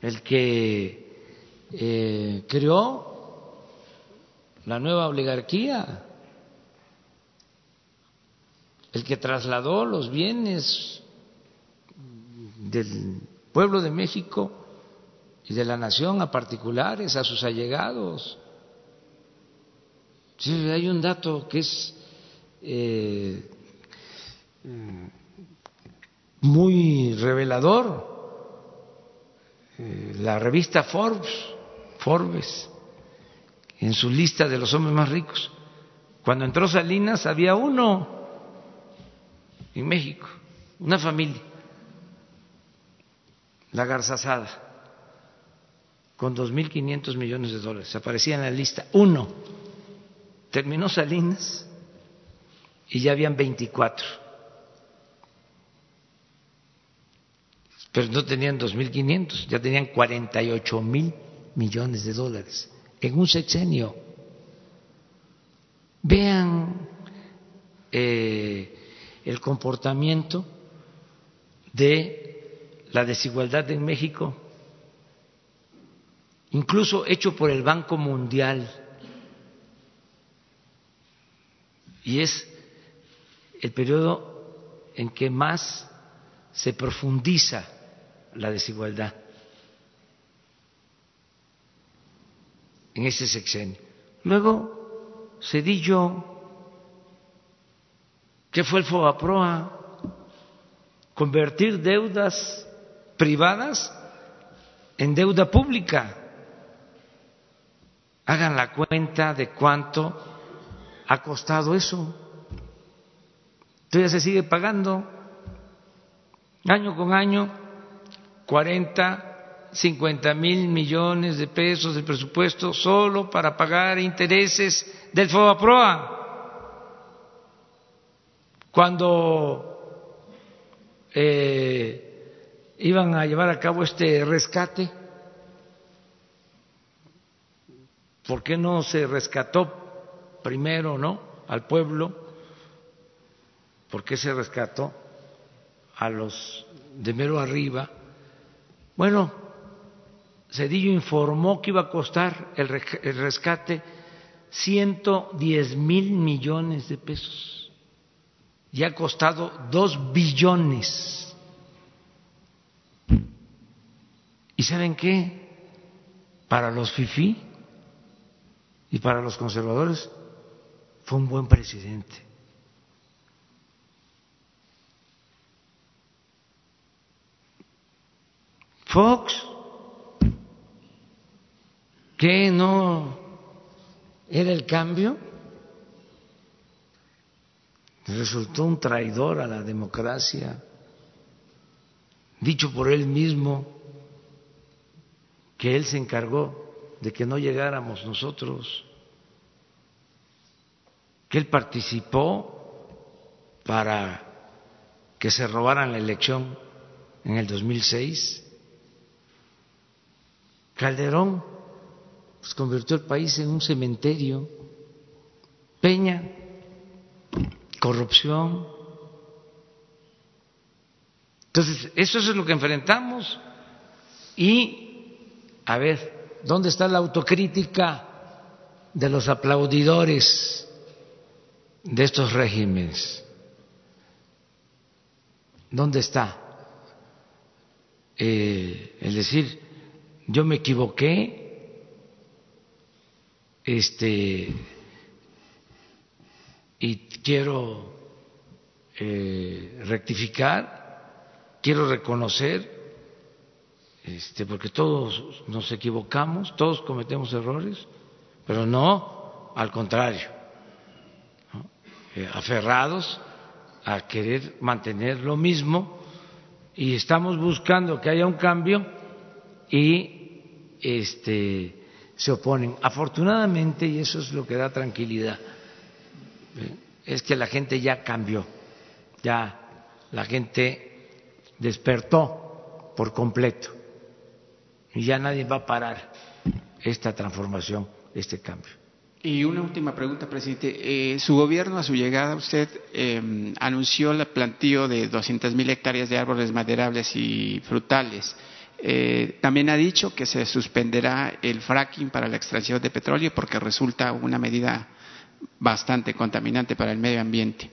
el que eh, creó la nueva oligarquía, el que trasladó los bienes del pueblo de México y de la nación a particulares, a sus allegados. hay un dato que es eh, muy revelador. Eh, la revista Forbes Forbes, en su lista de los hombres más ricos. Cuando entró Salinas había uno en México, una familia, la Garzazada, con 2.500 millones de dólares. Aparecía en la lista uno. Terminó Salinas y ya habían 24. Pero no tenían 2.500, ya tenían 48 mil millones de dólares en un sexenio. Vean eh, el comportamiento de la desigualdad en México, incluso hecho por el Banco Mundial, y es el periodo en que más se profundiza la desigualdad. en ese sexenio. Luego, Cedillo, ¿qué fue el FOBAPROA? Convertir deudas privadas en deuda pública. Hagan la cuenta de cuánto ha costado eso. Todavía se sigue pagando año con año 40, 50 mil millones de pesos del presupuesto solo para pagar intereses del FOBAPROA. Cuando eh, iban a llevar a cabo este rescate, ¿por qué no se rescató primero, no, al pueblo? ¿Por qué se rescató a los de mero arriba? Bueno, Cedillo informó que iba a costar el rescate 110 mil millones de pesos y ha costado dos billones. ¿Y saben qué? Para los FIFI y para los conservadores fue un buen presidente. Fox, ¿qué no era el cambio? Resultó un traidor a la democracia, dicho por él mismo que él se encargó de que no llegáramos nosotros, que él participó para que se robaran la elección en el 2006 Calderón pues, convirtió el país en un cementerio. Peña, corrupción. Entonces, eso es lo que enfrentamos. Y, a ver, ¿dónde está la autocrítica de los aplaudidores de estos regímenes? ¿Dónde está? Eh, el decir, yo me equivoqué, este, y quiero eh, rectificar, quiero reconocer, este, porque todos nos equivocamos, todos cometemos errores, pero no al contrario, eh, aferrados a querer mantener lo mismo y estamos buscando que haya un cambio y este, se oponen. Afortunadamente, y eso es lo que da tranquilidad, es que la gente ya cambió, ya la gente despertó por completo y ya nadie va a parar esta transformación, este cambio. Y una última pregunta, presidente. Eh, su gobierno, a su llegada, usted eh, anunció el plantío de 200.000 hectáreas de árboles maderables y frutales. Eh, también ha dicho que se suspenderá el fracking para la extracción de petróleo porque resulta una medida bastante contaminante para el medio ambiente.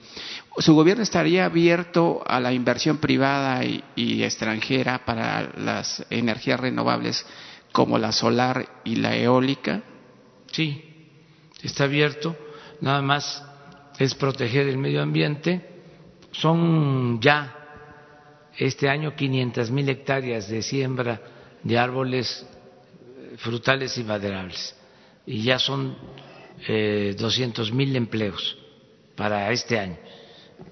¿Su gobierno estaría abierto a la inversión privada y, extranjera para las energías renovables como la solar y la eólica? Sí, está abierto. Nada más es proteger el medio ambiente. Son ya este año 500 mil hectáreas de siembra de árboles frutales y maderables. Y ya son eh, 200 mil empleos para este año.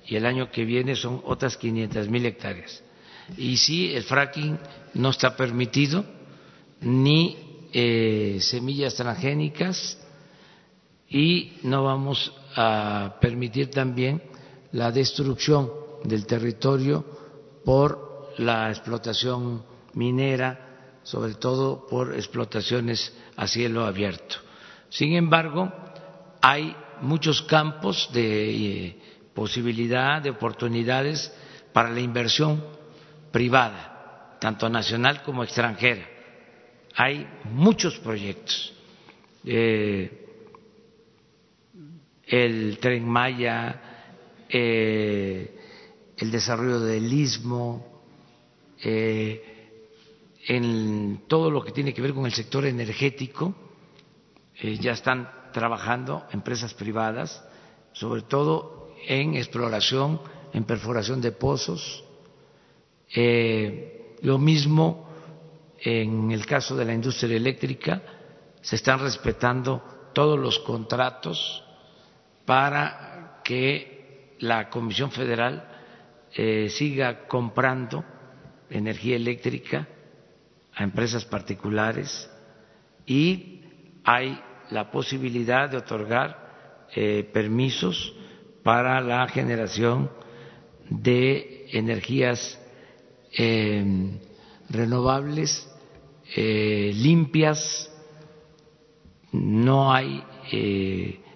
Y el año que viene son otras 500 mil hectáreas. Y sí el fracking no está permitido ni eh, semillas transgénicas y no vamos a permitir también la destrucción del territorio por la explotación minera, sobre todo por explotaciones a cielo abierto. Sin embargo, hay muchos campos de eh, posibilidad, de oportunidades para la inversión privada, tanto nacional como extranjera. Hay muchos proyectos. Eh, el tren Maya, eh, el desarrollo del istmo, eh, en todo lo que tiene que ver con el sector energético, eh, ya están trabajando empresas privadas, sobre todo en exploración, en perforación de pozos. Eh, lo mismo en el caso de la industria eléctrica, se están respetando todos los contratos para que la Comisión Federal eh, siga comprando energía eléctrica a empresas particulares y hay la posibilidad de otorgar eh, permisos para la generación de energías eh, renovables, eh, limpias, no hay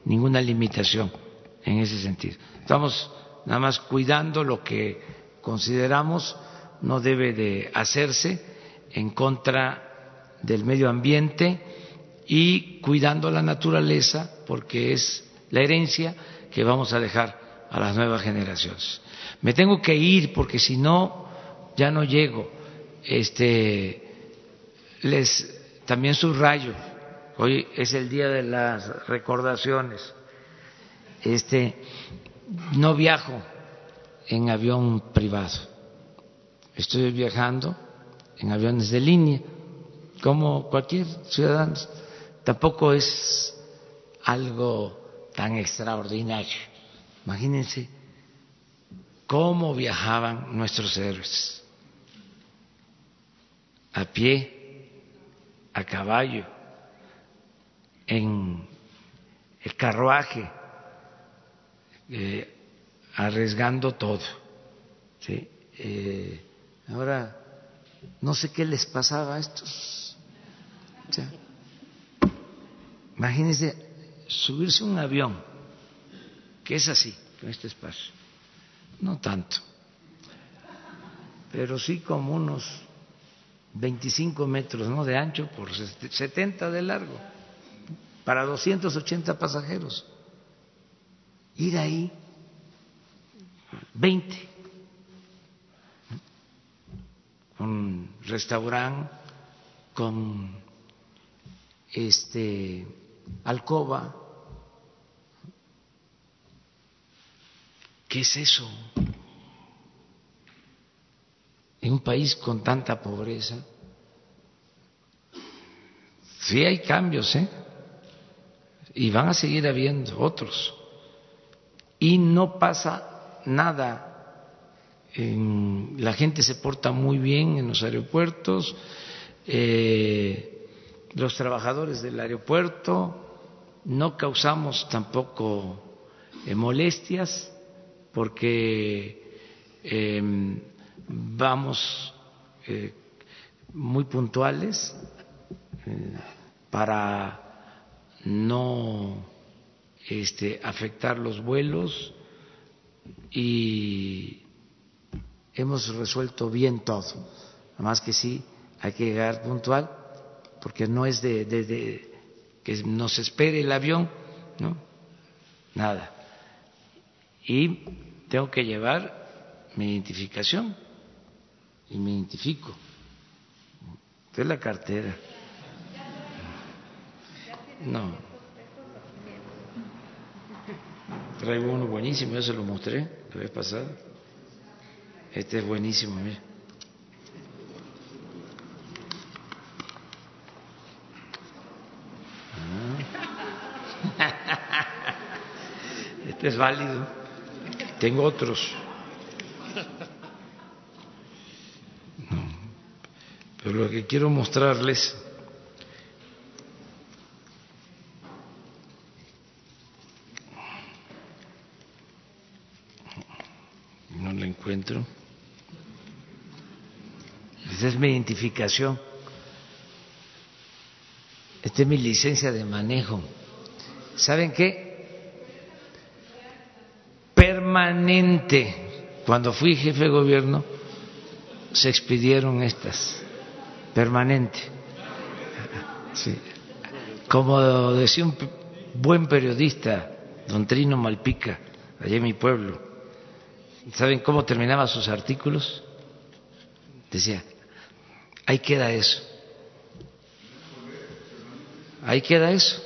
ninguna limitación en ese sentido. Estamos nada más cuidando lo que consideramos no debe de hacerse en contra del medio ambiente y cuidando la naturaleza porque es la herencia que vamos a dejar a las nuevas generaciones. Me tengo que ir porque si no ya no llego. Este les también subrayo, hoy es el día de las recordaciones. Este no viajo en avión privado. Estoy viajando en aviones de línea, como cualquier ciudadano. Tampoco es algo tan extraordinario. Imagínense cómo viajaban nuestros héroes. A pie, a caballo, en el carruaje, eh, arriesgando todo. ¿sí? Eh, ahora, no sé qué les pasaba a estos. imagínense subirse un avión, que es así, con este espacio. No tanto, pero sí como unos 25 metros ¿no? de ancho por 70 de largo, para 280 pasajeros. Ir ahí, 20, un restaurante con este alcoba. ¿Qué es eso? En un país con tanta pobreza. Sí hay cambios, ¿eh? Y van a seguir habiendo otros. Y no pasa nada. La gente se porta muy bien en los aeropuertos, eh, los trabajadores del aeropuerto, no causamos tampoco eh, molestias porque em, vamos eh, muy puntuales para no este, afectar los vuelos y hemos resuelto bien todo. Nada más que sí, hay que llegar puntual, porque no es de, que nos espere el avión, ¿no? Nada. Y tengo que llevar mi identificación y me identifico. es la cartera. No. Traigo uno buenísimo, ya se lo mostré la vez pasada. Este es buenísimo, mira. Ah. Este es válido. Tengo otros. Pero lo que quiero mostrarles no lo encuentro. Esta es mi identificación. Esta es mi licencia de manejo. ¿Saben qué? Permanente. Cuando fui jefe de gobierno, se expidieron estas. Permanente. Como decía un buen periodista, don Trino Malpica, allá en mi pueblo, ¿saben cómo terminaba sus artículos? Decía, Ahí queda eso. Ahí queda eso.